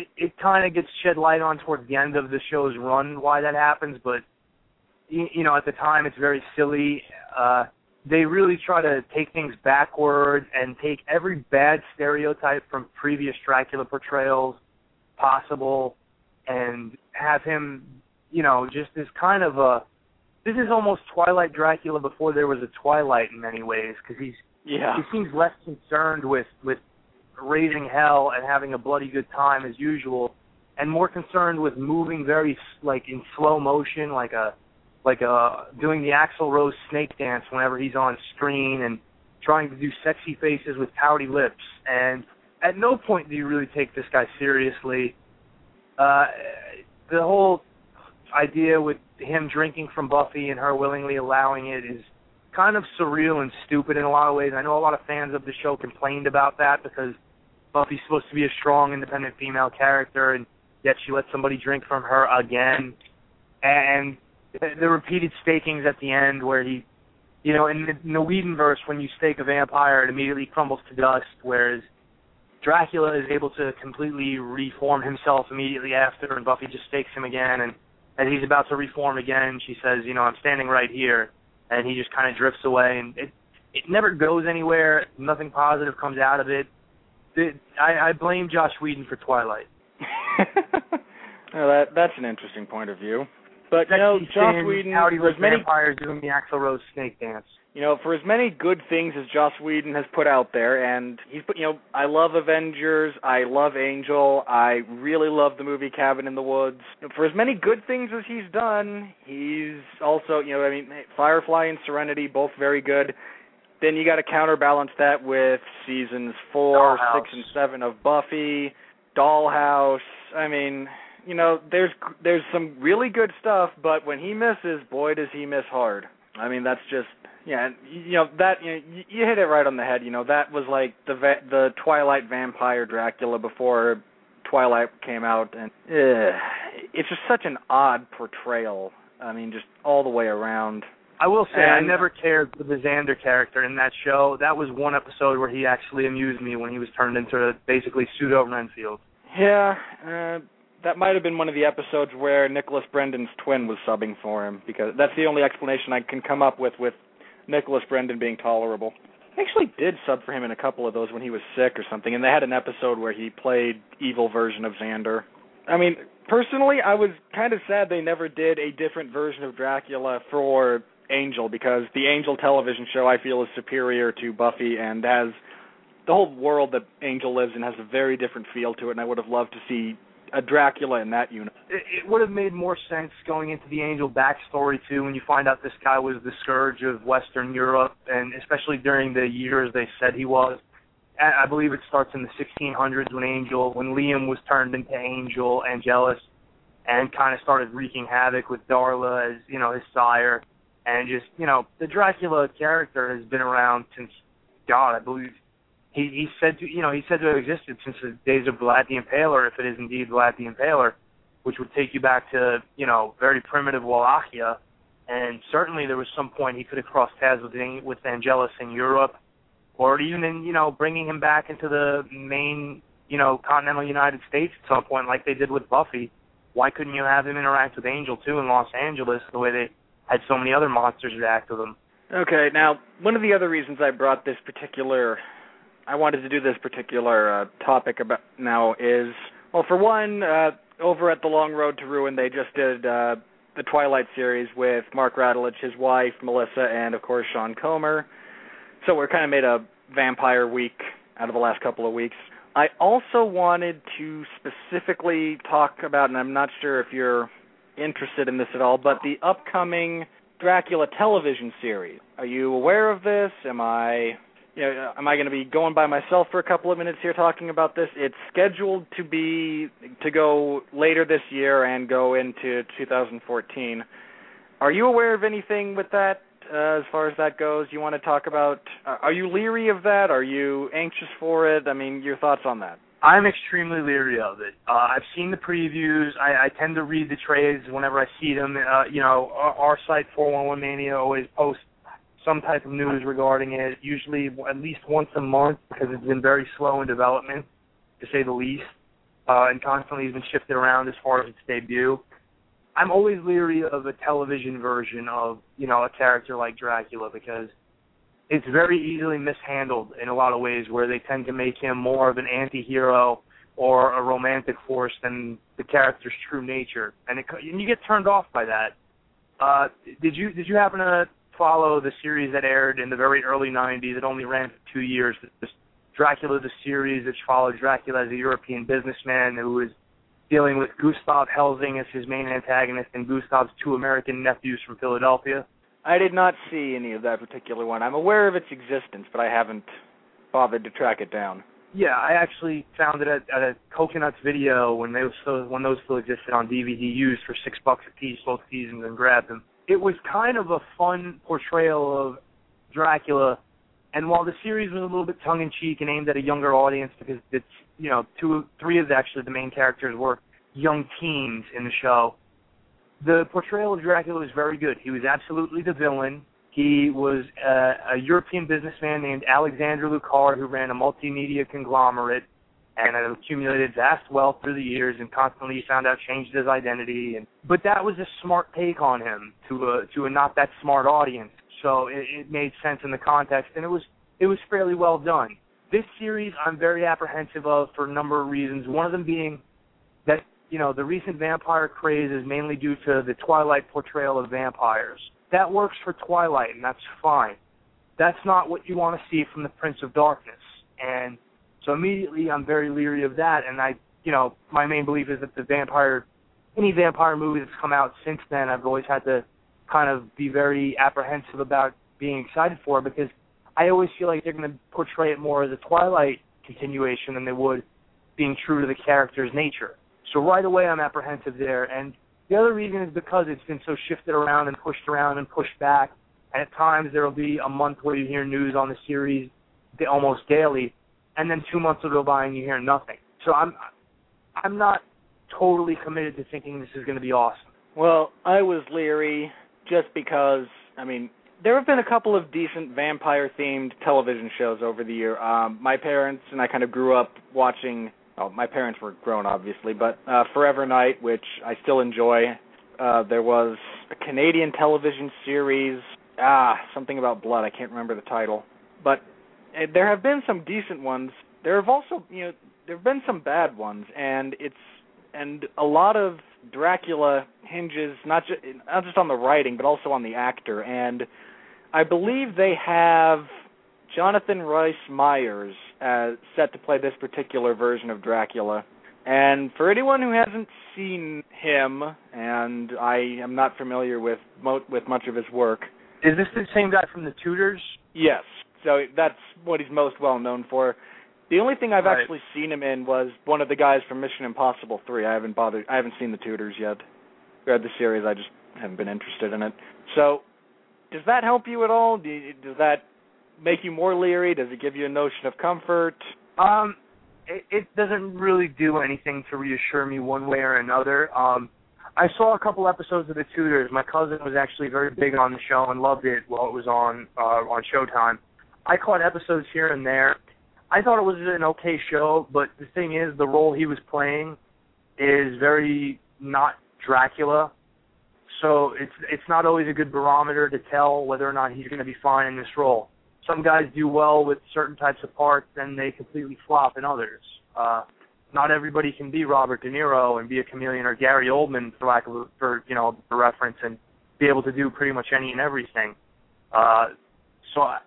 it it, kind of gets shed light on towards the end of the show's run why that happens, but you, you know at the time it's very silly. Uh, they really try to take things backward and take every bad stereotype from previous Dracula portrayals possible and have him, you know, just as kind of a this is almost Twilight Dracula before there was a Twilight in many ways because he's Yeah. he seems less concerned with with raising hell and having a bloody good time as usual, and more concerned with moving very like in slow motion, like a like a doing the Axl Rose snake dance whenever he's on screen and trying to do sexy faces with pouty lips. And at no point do you really take this guy seriously. Uh, the whole idea with him drinking from Buffy and her willingly allowing it is kind of surreal and stupid in a lot of ways. I know a lot of fans of the show complained about that because Buffy's supposed to be a strong, independent female character, and yet she lets somebody drink from her again. And the repeated stakings at the end, where he, you know, in the, in the Whedonverse, when you stake a vampire, it immediately crumbles to dust, whereas Dracula is able to completely reform himself immediately after, and Buffy just stakes him again, and as he's about to reform again, she says, "You know, I'm standing right here," and he just kind of drifts away, and it it never goes anywhere. Nothing positive comes out of it. I, I blame Josh Whedon for Twilight. well, that that's an interesting point of view. But you know, Joss Whedon, for as many vampires doing the Axl Rose snake dance. you know, for as many good things as Joss Whedon has put out there, and he's put, you know, I love Avengers, I love Angel, I really love the movie Cabin in the Woods. For as many good things as he's done, he's also, you know, I mean, Firefly and Serenity, both very good. Then you got to counterbalance that with seasons four, Dollhouse. six, and seven of Buffy, Dollhouse. I mean, you know, there's there's some really good stuff, but when he misses, boy, does he miss hard. I mean, that's just yeah, you know that you, know, you hit it right on the head. You know that was like the va- the Twilight vampire Dracula before Twilight came out, and uh, it's just such an odd portrayal. I mean, just all the way around. I will say And- I never cared for the Xander character in that show. That was one episode where he actually amused me when he was turned into basically pseudo Renfield. Yeah, uh, that might have been one of the episodes where Nicholas Brendon's twin was subbing for him because that's the only explanation I can come up with with Nicholas Brendon being tolerable. I actually did sub for him in a couple of those when he was sick or something, and they had an episode where he played evil version of Xander. I mean, personally, I was kind of sad they never did a different version of Dracula for Angel because the Angel television show I feel is superior to Buffy and has the whole world that Angel lives in has a very different feel to it, and I would have loved to see a Dracula in that unit. It, it would have made more sense going into the Angel backstory too, when you find out this guy was the scourge of Western Europe, and especially during the years they said he was. I believe it starts in the 1600s when Angel, when Liam was turned into Angel, Angelus, and kind of started wreaking havoc with Darla as you know his sire, and just you know the Dracula character has been around since God, I believe he he said to you know he said to have existed since the days of Vlad the Impaler, if it is indeed Vlad the Impaler, which would take you back to you know very primitive Wallachia, and certainly there was some point he could have crossed paths with with Angelus in Europe, or even in you know bringing him back into the main you know continental United States at some point like they did with Buffy. Why couldn't you have him interact with Angel too in Los Angeles the way they had so many other monsters react with them. Okay, now one of the other reasons I brought this particular, I wanted to do this particular uh, topic about now is, well, for one, uh, over at the Long Road to Ruin, they just did uh, the Twilight series with Mark Radulich, his wife Melissa, and of course Sean Comer. So we're kind of made a vampire week out of the last couple of weeks. I also wanted to specifically talk about, and I'm not sure if you're interested in this at all, but the upcoming Dracula television series. Are you aware of this? Am I you know, am I going to be going by myself for a couple of minutes here talking about this? It's scheduled to be to go later this year and go into 2014. Are you aware of anything with that uh, as far as that goes? You want to talk about uh, are you leery of that? Are you anxious for it? I mean, your thoughts on that? I'm extremely leery of it. Uh, I've seen the previews. I, I tend to read the trades whenever I see them. Uh, you know, our, our site 411 Mania always posts some type of news regarding it, usually at least once a month because it's been very slow in development, to say the least, uh, and constantly has been shifted around as far as its debut. I'm always leery of a television version of, you know, a character like Dracula because it's very easily mishandled in a lot of ways where they tend to make him more of an anti-hero or a romantic force than the character's true nature. And it and you get turned off by that. Uh did you did you happen to follow the series that aired in the very early 90s it only ran for 2 years. This Dracula the series which followed Dracula as a European businessman who was dealing with Gustav Helsing as his main antagonist and Gustav's two American nephews from Philadelphia I did not see any of that particular one. I'm aware of its existence, but I haven't bothered to track it down. Yeah, I actually found it at, at a Coconuts video when they was still when those still existed on DVD used for six bucks a piece both seasons and grabbed them. It was kind of a fun portrayal of Dracula, and while the series was a little bit tongue in cheek and aimed at a younger audience because it's you know two three of the, actually the main characters were young teens in the show. The portrayal of Dracula was very good. He was absolutely the villain. He was a, a European businessman named Alexander Lucard who ran a multimedia conglomerate and had accumulated vast wealth through the years and constantly he found out changed his identity and but that was a smart take on him to a to a not that smart audience. So it, it made sense in the context and it was it was fairly well done. This series I'm very apprehensive of for a number of reasons. One of them being you know, the recent vampire craze is mainly due to the Twilight portrayal of vampires. That works for Twilight, and that's fine. That's not what you want to see from the Prince of Darkness. And so immediately I'm very leery of that, and I, you know, my main belief is that the vampire, any vampire movie that's come out since then, I've always had to kind of be very apprehensive about being excited for because I always feel like they're going to portray it more as a Twilight continuation than they would being true to the character's nature. So right away, I'm apprehensive there. And the other reason is because it's been so shifted around and pushed around and pushed back. And at times there will be a month where you hear news on the series almost daily, and then two months will go by and you hear nothing. So I'm I'm not totally committed to thinking this is going to be awesome. Well, I was leery just because I mean there have been a couple of decent vampire themed television shows over the year. Um, my parents and I kind of grew up watching. Oh, my parents were grown, obviously, but uh, Forever Knight, which I still enjoy. Uh, there was a Canadian television series, ah, something about blood. I can't remember the title, but uh, there have been some decent ones. There have also, you know, there have been some bad ones, and it's and a lot of Dracula hinges not just not just on the writing, but also on the actor. And I believe they have Jonathan Rhys Meyers uh, set to play this particular version of Dracula. And for anyone who hasn't seen him, and I am not familiar with mo- with much of his work, is this the same guy from the Tudors? Yes. So that's what he's most well known for. The only thing I've right. actually seen him in was one of the guys from Mission Impossible 3. I haven't bothered I haven't seen the Tudors yet. Read the series, I just haven't been interested in it. So does that help you at all? Do you, does that make you more leery? Does it give you a notion of comfort? Um, it, it doesn't really do anything to reassure me one way or another. Um, I saw a couple episodes of The Tudors. My cousin was actually very big on the show and loved it while it was on uh, on Showtime. I caught episodes here and there. I thought it was an okay show, but the thing is, the role he was playing is very not Dracula so it's it's not always a good barometer to tell whether or not he's going to be fine in this role. Some guys do well with certain types of parts, and they completely flop in others. Uh, not everybody can be Robert De Niro and be a chameleon or Gary Oldman, for lack of for you know a reference, and be able to do pretty much any and everything. Uh, so I,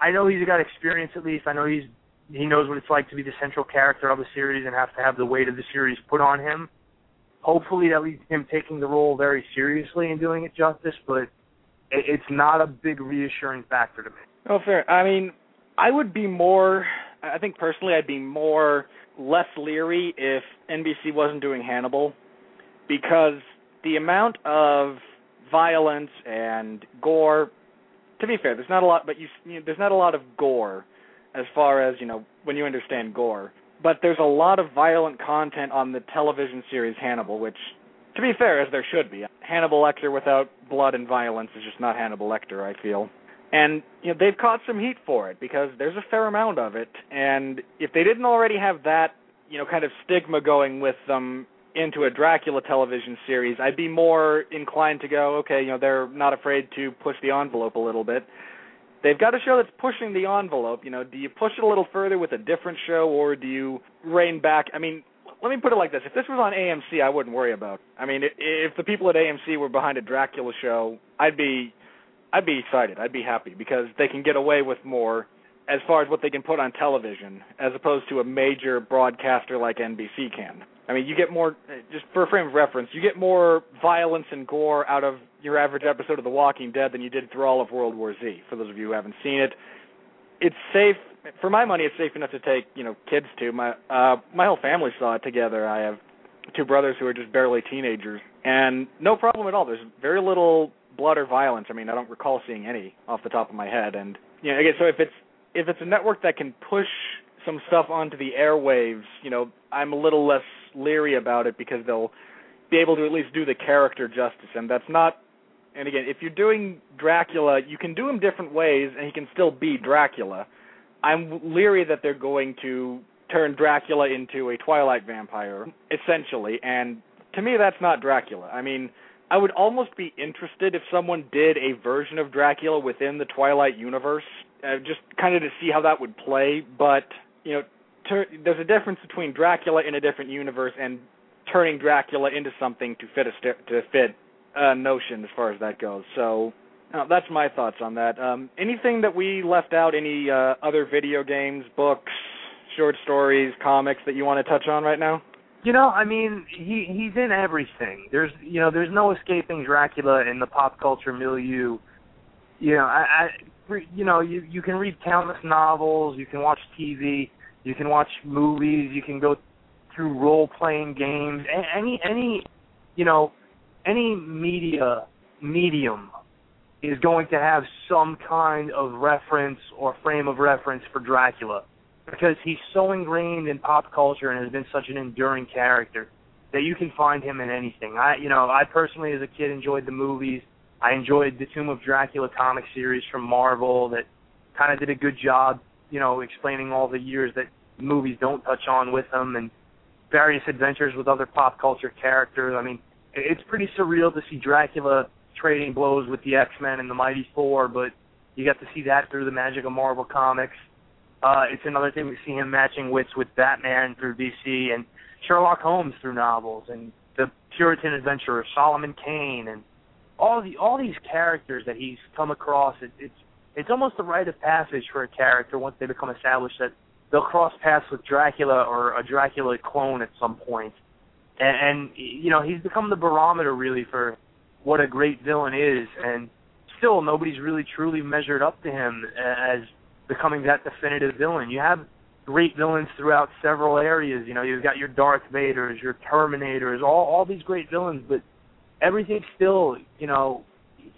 I know he's got experience at least. I know he's he knows what it's like to be the central character of a series and have to have the weight of the series put on him hopefully that leads to him taking the role very seriously and doing it justice, but it, it's not a big reassuring factor to me. Oh, fair. I mean, I would be more. I think personally, I'd be more less leery if NBC wasn't doing Hannibal, because the amount of violence and gore. To be fair, there's not a lot, but you, you know, there's not a lot of gore as far as you know when you understand gore but there's a lot of violent content on the television series Hannibal, which, to be fair, as there should be. Hannibal Lecter without blood and violence is just not Hannibal Lecter, I feel. And you know they've caught some heat for it because there's a fair amount of it, and if they didn't already have that, you know, kind of stigma going with them into a Dracula television series, I'd be more inclined to go, okay, you know, they're not afraid to push the envelope a little bit they've got a show that's pushing the envelope. You know, do you push it a little further with a different show, or do you rein back? I mean, let me put it like this: if this was on AMC, I wouldn't worry about. I mean, if the people at AMC were behind a Dracula show, I'd be, I'd be excited. I'd be happy because they can get away with more as far as what they can put on television, as opposed to a major broadcaster like NBC can. I mean, you get more, just for a frame of reference, you get more violence and gore out of your average episode of The Walking Dead than you did through all of World War Z. For those of you who haven't seen it, it's safe. For my money, it's safe enough to take you know kids to. My uh, my whole family saw it together. I have two brothers who are just barely teenagers, and no problem at all. There's very little blood or violence. I mean, I don't recall seeing any off the top of my head. And you know, again, so if it's if it's a network that can push some stuff onto the airwaves, you know, I'm a little less leery about it because they'll be able to at least do the character justice, and that's not. And again, if you're doing Dracula, you can do him different ways, and he can still be Dracula. I'm leery that they're going to turn Dracula into a Twilight vampire, essentially, and to me, that's not Dracula. I mean, I would almost be interested if someone did a version of Dracula within the Twilight universe, uh, just kind of to see how that would play. But you know, ter- there's a difference between Dracula in a different universe and turning Dracula into something to fit a st- to fit a notion as far as that goes. So uh, that's my thoughts on that. Um, anything that we left out? Any uh, other video games, books, short stories, comics that you want to touch on right now? You know, I mean, he he's in everything. There's you know, there's no escaping Dracula in the pop culture milieu. You know, I, I you know, you you can read countless novels, you can watch TV, you can watch movies, you can go through role playing games, any any you know any media medium is going to have some kind of reference or frame of reference for Dracula because he's so ingrained in pop culture and has been such an enduring character that you can find him in anything. I you know, I personally as a kid enjoyed the movies. I enjoyed the Tomb of Dracula comic series from Marvel that kind of did a good job, you know, explaining all the years that movies don't touch on with him and various adventures with other pop culture characters. I mean, it's pretty surreal to see Dracula trading blows with the X-Men and the Mighty Thor, but you get to see that through the magic of Marvel Comics. Uh, it's another thing to see him matching wits with Batman through DC and Sherlock Holmes through novels and the Puritan adventurer Solomon Kane and all the all these characters that he's come across. It, it's it's almost a rite of passage for a character once they become established that they'll cross paths with Dracula or a Dracula clone at some point. And, and you know he's become the barometer really for what a great villain is, and still nobody's really truly measured up to him as becoming that definitive villain. You have great villains throughout several areas. You know, you've got your Darth Vaders, your Terminators, all all these great villains, but everything still, you know,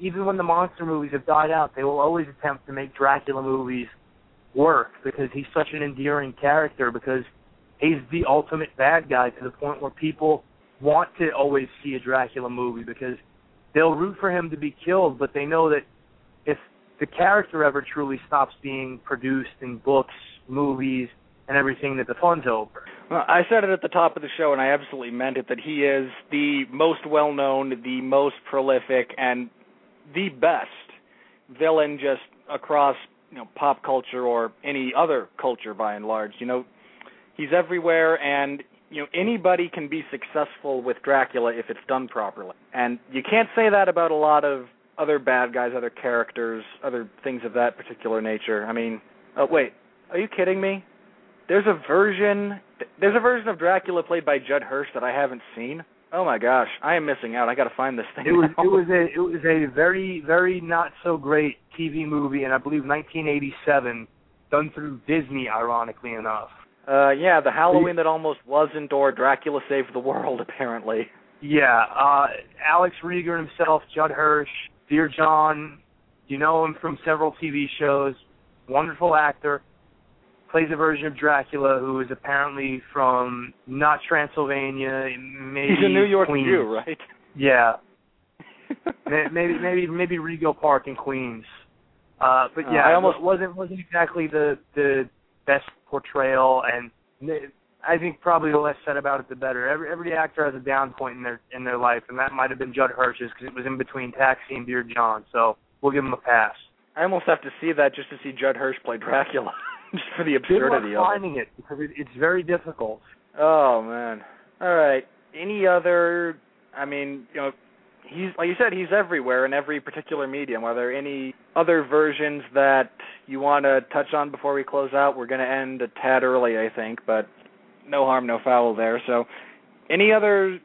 even when the monster movies have died out, they will always attempt to make Dracula movies work because he's such an endearing character because he's the ultimate bad guy to the point where people want to always see a Dracula movie because they'll root for him to be killed, but they know that if the character ever truly stops being produced in books, movies, and everything, that the fun's over. Well, I said it at the top of the show, and I absolutely meant it that he is the most well known, the most prolific, and the best villain just across you know pop culture or any other culture by and large. You know, he's everywhere, and you know anybody can be successful with Dracula if it's done properly. And you can't say that about a lot of other bad guys, other characters, other things of that particular nature. I mean, oh wait, are you kidding me? There's a version there's a version of Dracula played by Judd Hirsch that I haven't seen. Oh my gosh, I am missing out. I got to find this thing. It was now. it was a it was a very very not so great TV movie, and I believe 1987, done through Disney, ironically enough. Uh, yeah, the Halloween that almost wasn't, or Dracula Saved the World, apparently. Yeah, uh, Alex Reiger himself, Judd Hirsch, Dear John, you know him from several TV shows. Wonderful actor. Plays a version of Dracula who is apparently from not Transylvania, maybe He's a New York Queens. Jew, right? Yeah, maybe maybe maybe Rego Park in Queens. Uh, but Uh, yeah, I almost- wasn't wasn't exactly the the best portrayal, and I think probably the less said about it, the better. Every every actor has a down point in their in their life, and that might have been Judd Hirsch's because it was in between Taxi and Dear John. So we'll give him a pass. I almost have to see that just to see Judd Hirsch play Dracula, just for the Good luck absurdity of it. finding it because it, it's very difficult. Oh man. All right. Any other? I mean, you know, he's like you said, he's everywhere in every particular medium. Are there any other versions that you want to touch on before we close out? We're going to end a tad early, I think, but no harm, no foul there. So, any other,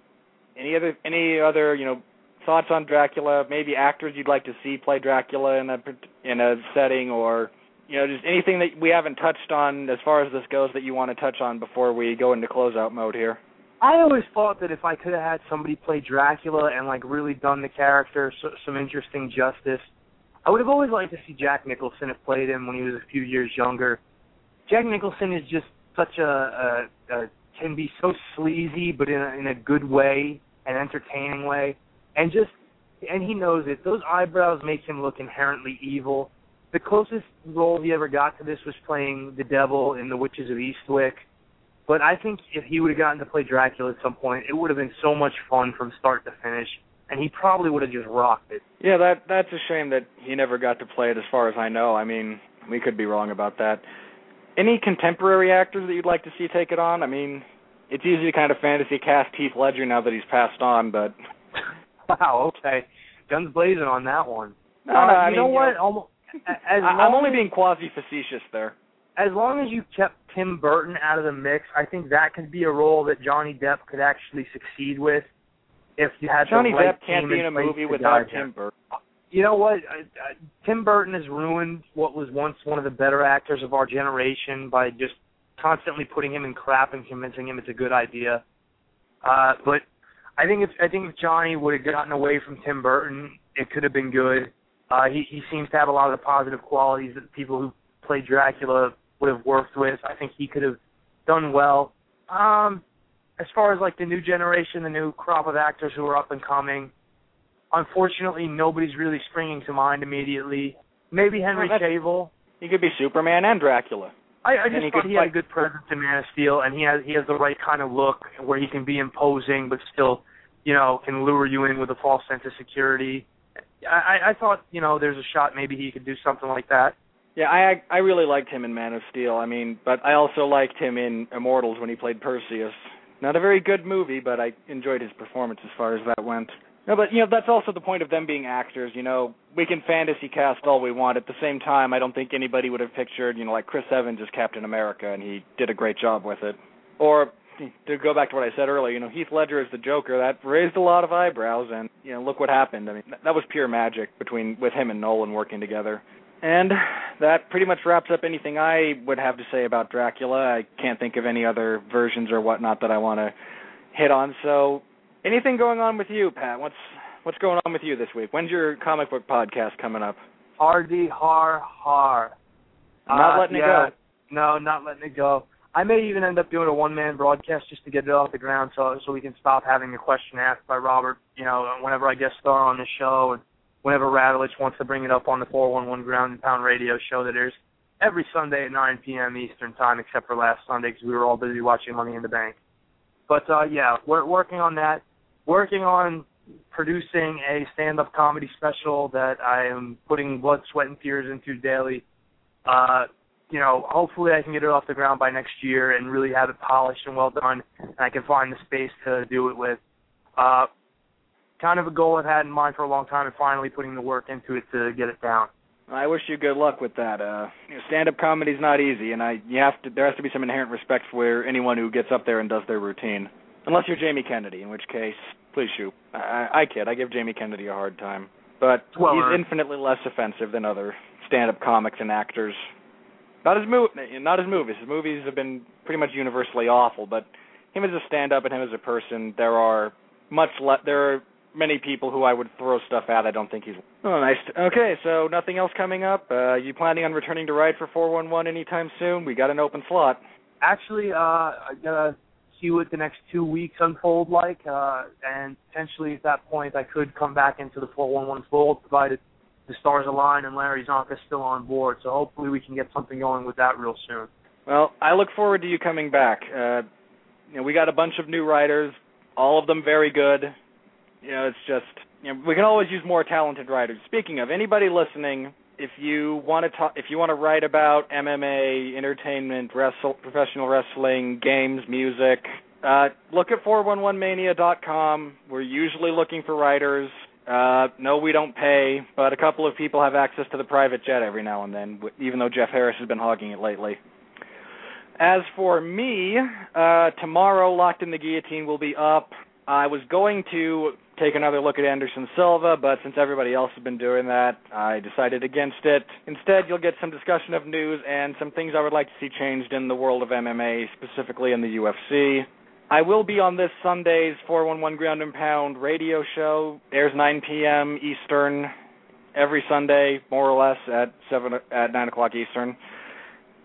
any other, any other, you know, thoughts on Dracula? Maybe actors you'd like to see play Dracula in a in a setting, or you know, just anything that we haven't touched on as far as this goes that you want to touch on before we go into closeout mode here. I always thought that if I could have had somebody play Dracula and like really done the character so, some interesting justice, I would have always liked to see Jack Nicholson have played him when he was a few years younger. Jack Nicholson is just such a, a, a can be so sleazy, but in a, in a good way, an entertaining way, and just and he knows it. Those eyebrows make him look inherently evil. The closest role he ever got to this was playing the devil in The Witches of Eastwick. But I think if he would have gotten to play Dracula at some point, it would have been so much fun from start to finish, and he probably would have just rocked it. Yeah, that that's a shame that he never got to play it as far as I know. I mean, we could be wrong about that. Any contemporary actors that you'd like to see take it on? I mean, it's easy to kind of fantasy cast Heath Ledger now that he's passed on, but Wow, okay, guns blazing on that one. no, Uh, no, I you mean, know you what? know, Almost, as I'm only as- being quasi facetious there. as long as you kept Tim Burton out of the mix, I think that could be a role that Johnny Depp could actually succeed with. If you had Johnny right Depp can't be in a movie without. Tim Burton. You know what? I, I, Tim Burton has ruined what was once one of the better actors of our generation by just constantly putting him in crap and convincing him it's a good idea. Uh, but I think if I think if Johnny would have gotten away from Tim Burton, it could have been good. Uh, he he seems to have a lot of the positive qualities that the people who played Dracula would have worked with. I think he could have done well. Um, as far as like the new generation, the new crop of actors who are up and coming, unfortunately, nobody's really springing to mind immediately. Maybe Henry Well, Cavill. He could be Superman and Dracula. I, I just he thought could he had a good presence in Man of Steel, and he has he has the right kind of look where he can be imposing, but still, you know, can lure you in with a false sense of security. I, I- I thought, you know, there's a shot maybe he could do something like that. Yeah, I I really liked him in Man of Steel. I mean, but I also liked him in Immortals when he played Perseus. Not a very good movie, but I enjoyed his performance as far as that went. No, but you know that's also the point of them being actors. You know, we can fantasy cast all we want. At the same time, I don't think anybody would have pictured, you know, like Chris Evans as Captain America, and he did a great job with it. Or to go back to what I said earlier, you know, Heath Ledger as the Joker, that raised a lot of eyebrows, and you know, look what happened. I mean, that- was pure magic between with him and Nolan working together. And that pretty much wraps up anything I would have to say about Dracula. I can't think of any other versions or whatnot that I want to hit on. So, anything going on with you, Pat? What's what's going on with you this week? When's your comic book podcast coming up? Hardy har har. I'm not Uh, letting yeah, it go. No, not letting it go. I may even end up doing a one man broadcast just to get it off the ground so so we can stop having a question asked by Robert, you know, whenever I guest star on the show and whenever Radulich wants to bring it up on the four one one ground and pound radio show that airs every Sunday at nine PM Eastern time except for last Sunday because we were all busy watching Money in the Bank. But uh yeah, we're working on that. Working on producing a stand up comedy special that I am putting blood, sweat and tears into daily. Uh you know, hopefully I can get it off the ground by next year and really have it polished and well done, and I can find the space to do it with. Uh, kind of a goal I've had in mind for a long time, and finally putting the work into it to get it down. I wish you good luck with that. Uh, you know, stand-up comedy's not easy, and I you have to there has to be some inherent respect for anyone who gets up there and does their routine. Unless you're Jamie Kennedy, in which case, please shoot. I, I, I kid. I give Jamie Kennedy a hard time, but Well he's earned. infinitely less offensive than other stand-up comics and actors. Not his mov- not his movies. His movies have been pretty much universally awful, but him as a stand-up and him as a person, there are much le- there are many people who I would throw stuff at. I don't think he's. Oh, nice. Okay, so nothing else coming up. Uh, you planning on returning to write for 411 anytime soon? We got an open slot. Actually, uh, I gotta see what the next two weeks unfold like, uh, and potentially at that point I could come back into the 411 fold, provided the stars align and Larry Csonka's still on board. So hopefully we can get something going with that real soon. Well, I look forward to you coming back. Uh, you know, we got a bunch of new writers, all of them very good. You know, it's just you know, we can always use more talented writers. Speaking of anybody listening, if you want to talk, if you want to write about MMA, entertainment, wrestle, professional wrestling, games, music, uh, look at 411mania.com. We're usually looking for writers. Uh, no, we don't pay, but a couple of people have access to the private jet every now and then, even though Jeff Harris has been hogging it lately. As for me, uh, tomorrow Locked in the Guillotine will be up. I was going to take another look at Anderson Silva, but since everybody else has been doing that, I decided against it. Instead, you'll get some discussion of news and some things I would like to see changed in the world of MMA, specifically in the UFC. I will be on this Sunday's 411 Ground and Pound radio show. Airs 9 p.m. Eastern every Sunday, more or less at seven at nine o'clock Eastern.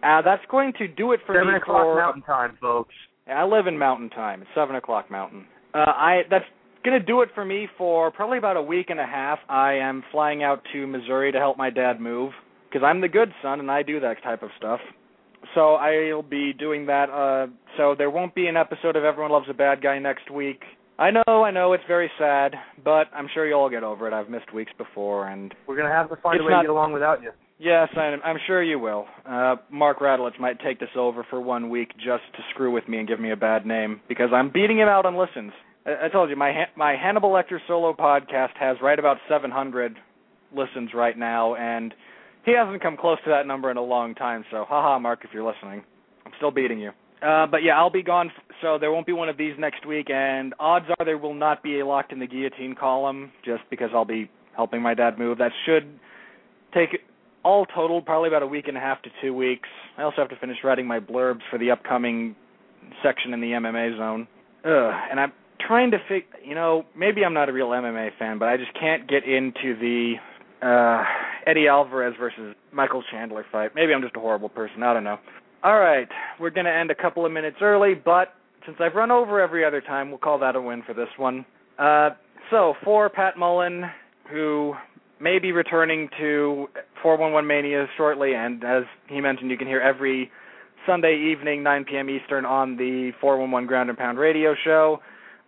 Uh, that's going to do it for Seven me o'clock for. Mountain Time, folks. I live in Mountain Time. It's seven o'clock Mountain. Uh, I that's gonna do it for me for probably about a week and a half. I am flying out to Missouri to help my dad move because I'm the good son and I do that type of stuff. So I'll be doing that. Uh, so there won't be an episode of Everyone Loves a Bad Guy next week. I know, I know, it's very sad, but I'm sure you'll all get over it. I've missed weeks before, and We're gonna have to find a way not- to get along without you. Yes, I'm, I'm sure you will. Uh, Mark Radulich might take this over for one week just to screw with me and give me a bad name because I'm beating him out on listens. I, I told you my my Hannibal Lecter solo podcast has right about 700 listens right now, and he hasn't come close to that number in a long time. So, haha, Mark, if you're listening, I'm still beating you. Uh, but yeah, I'll be gone, so there won't be one of these next week, and odds are there will not be a locked in the guillotine column, just because I'll be helping my dad move. That should take all total, probably about a week and a half to two weeks. I also have to finish writing my blurbs for the upcoming section in the MMA zone. Ugh, and I'm trying to fig. You know, maybe I'm not a real MMA fan, but I just can't get into the uh Eddie Alvarez versus Michael Chandler fight. Maybe I'm just a horrible person. I don't know. All right, we're going to end a couple of minutes early, but since I've run over every other time, we'll call that a win for this one. Uh, so for Pat Mullin, who may be returning to 411 Mania shortly, and as he mentioned, you can hear every Sunday evening, 9 p.m. Eastern, on the 411 Ground and Pound radio show.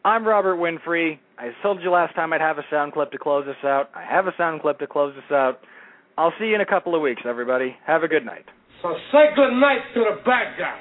I'm Robert Winfree. I told you last time I'd have a sound clip to close us out. I have a sound clip to close us out. I'll see you in a couple of weeks, everybody. Have a good night. So say good night to the bad guy.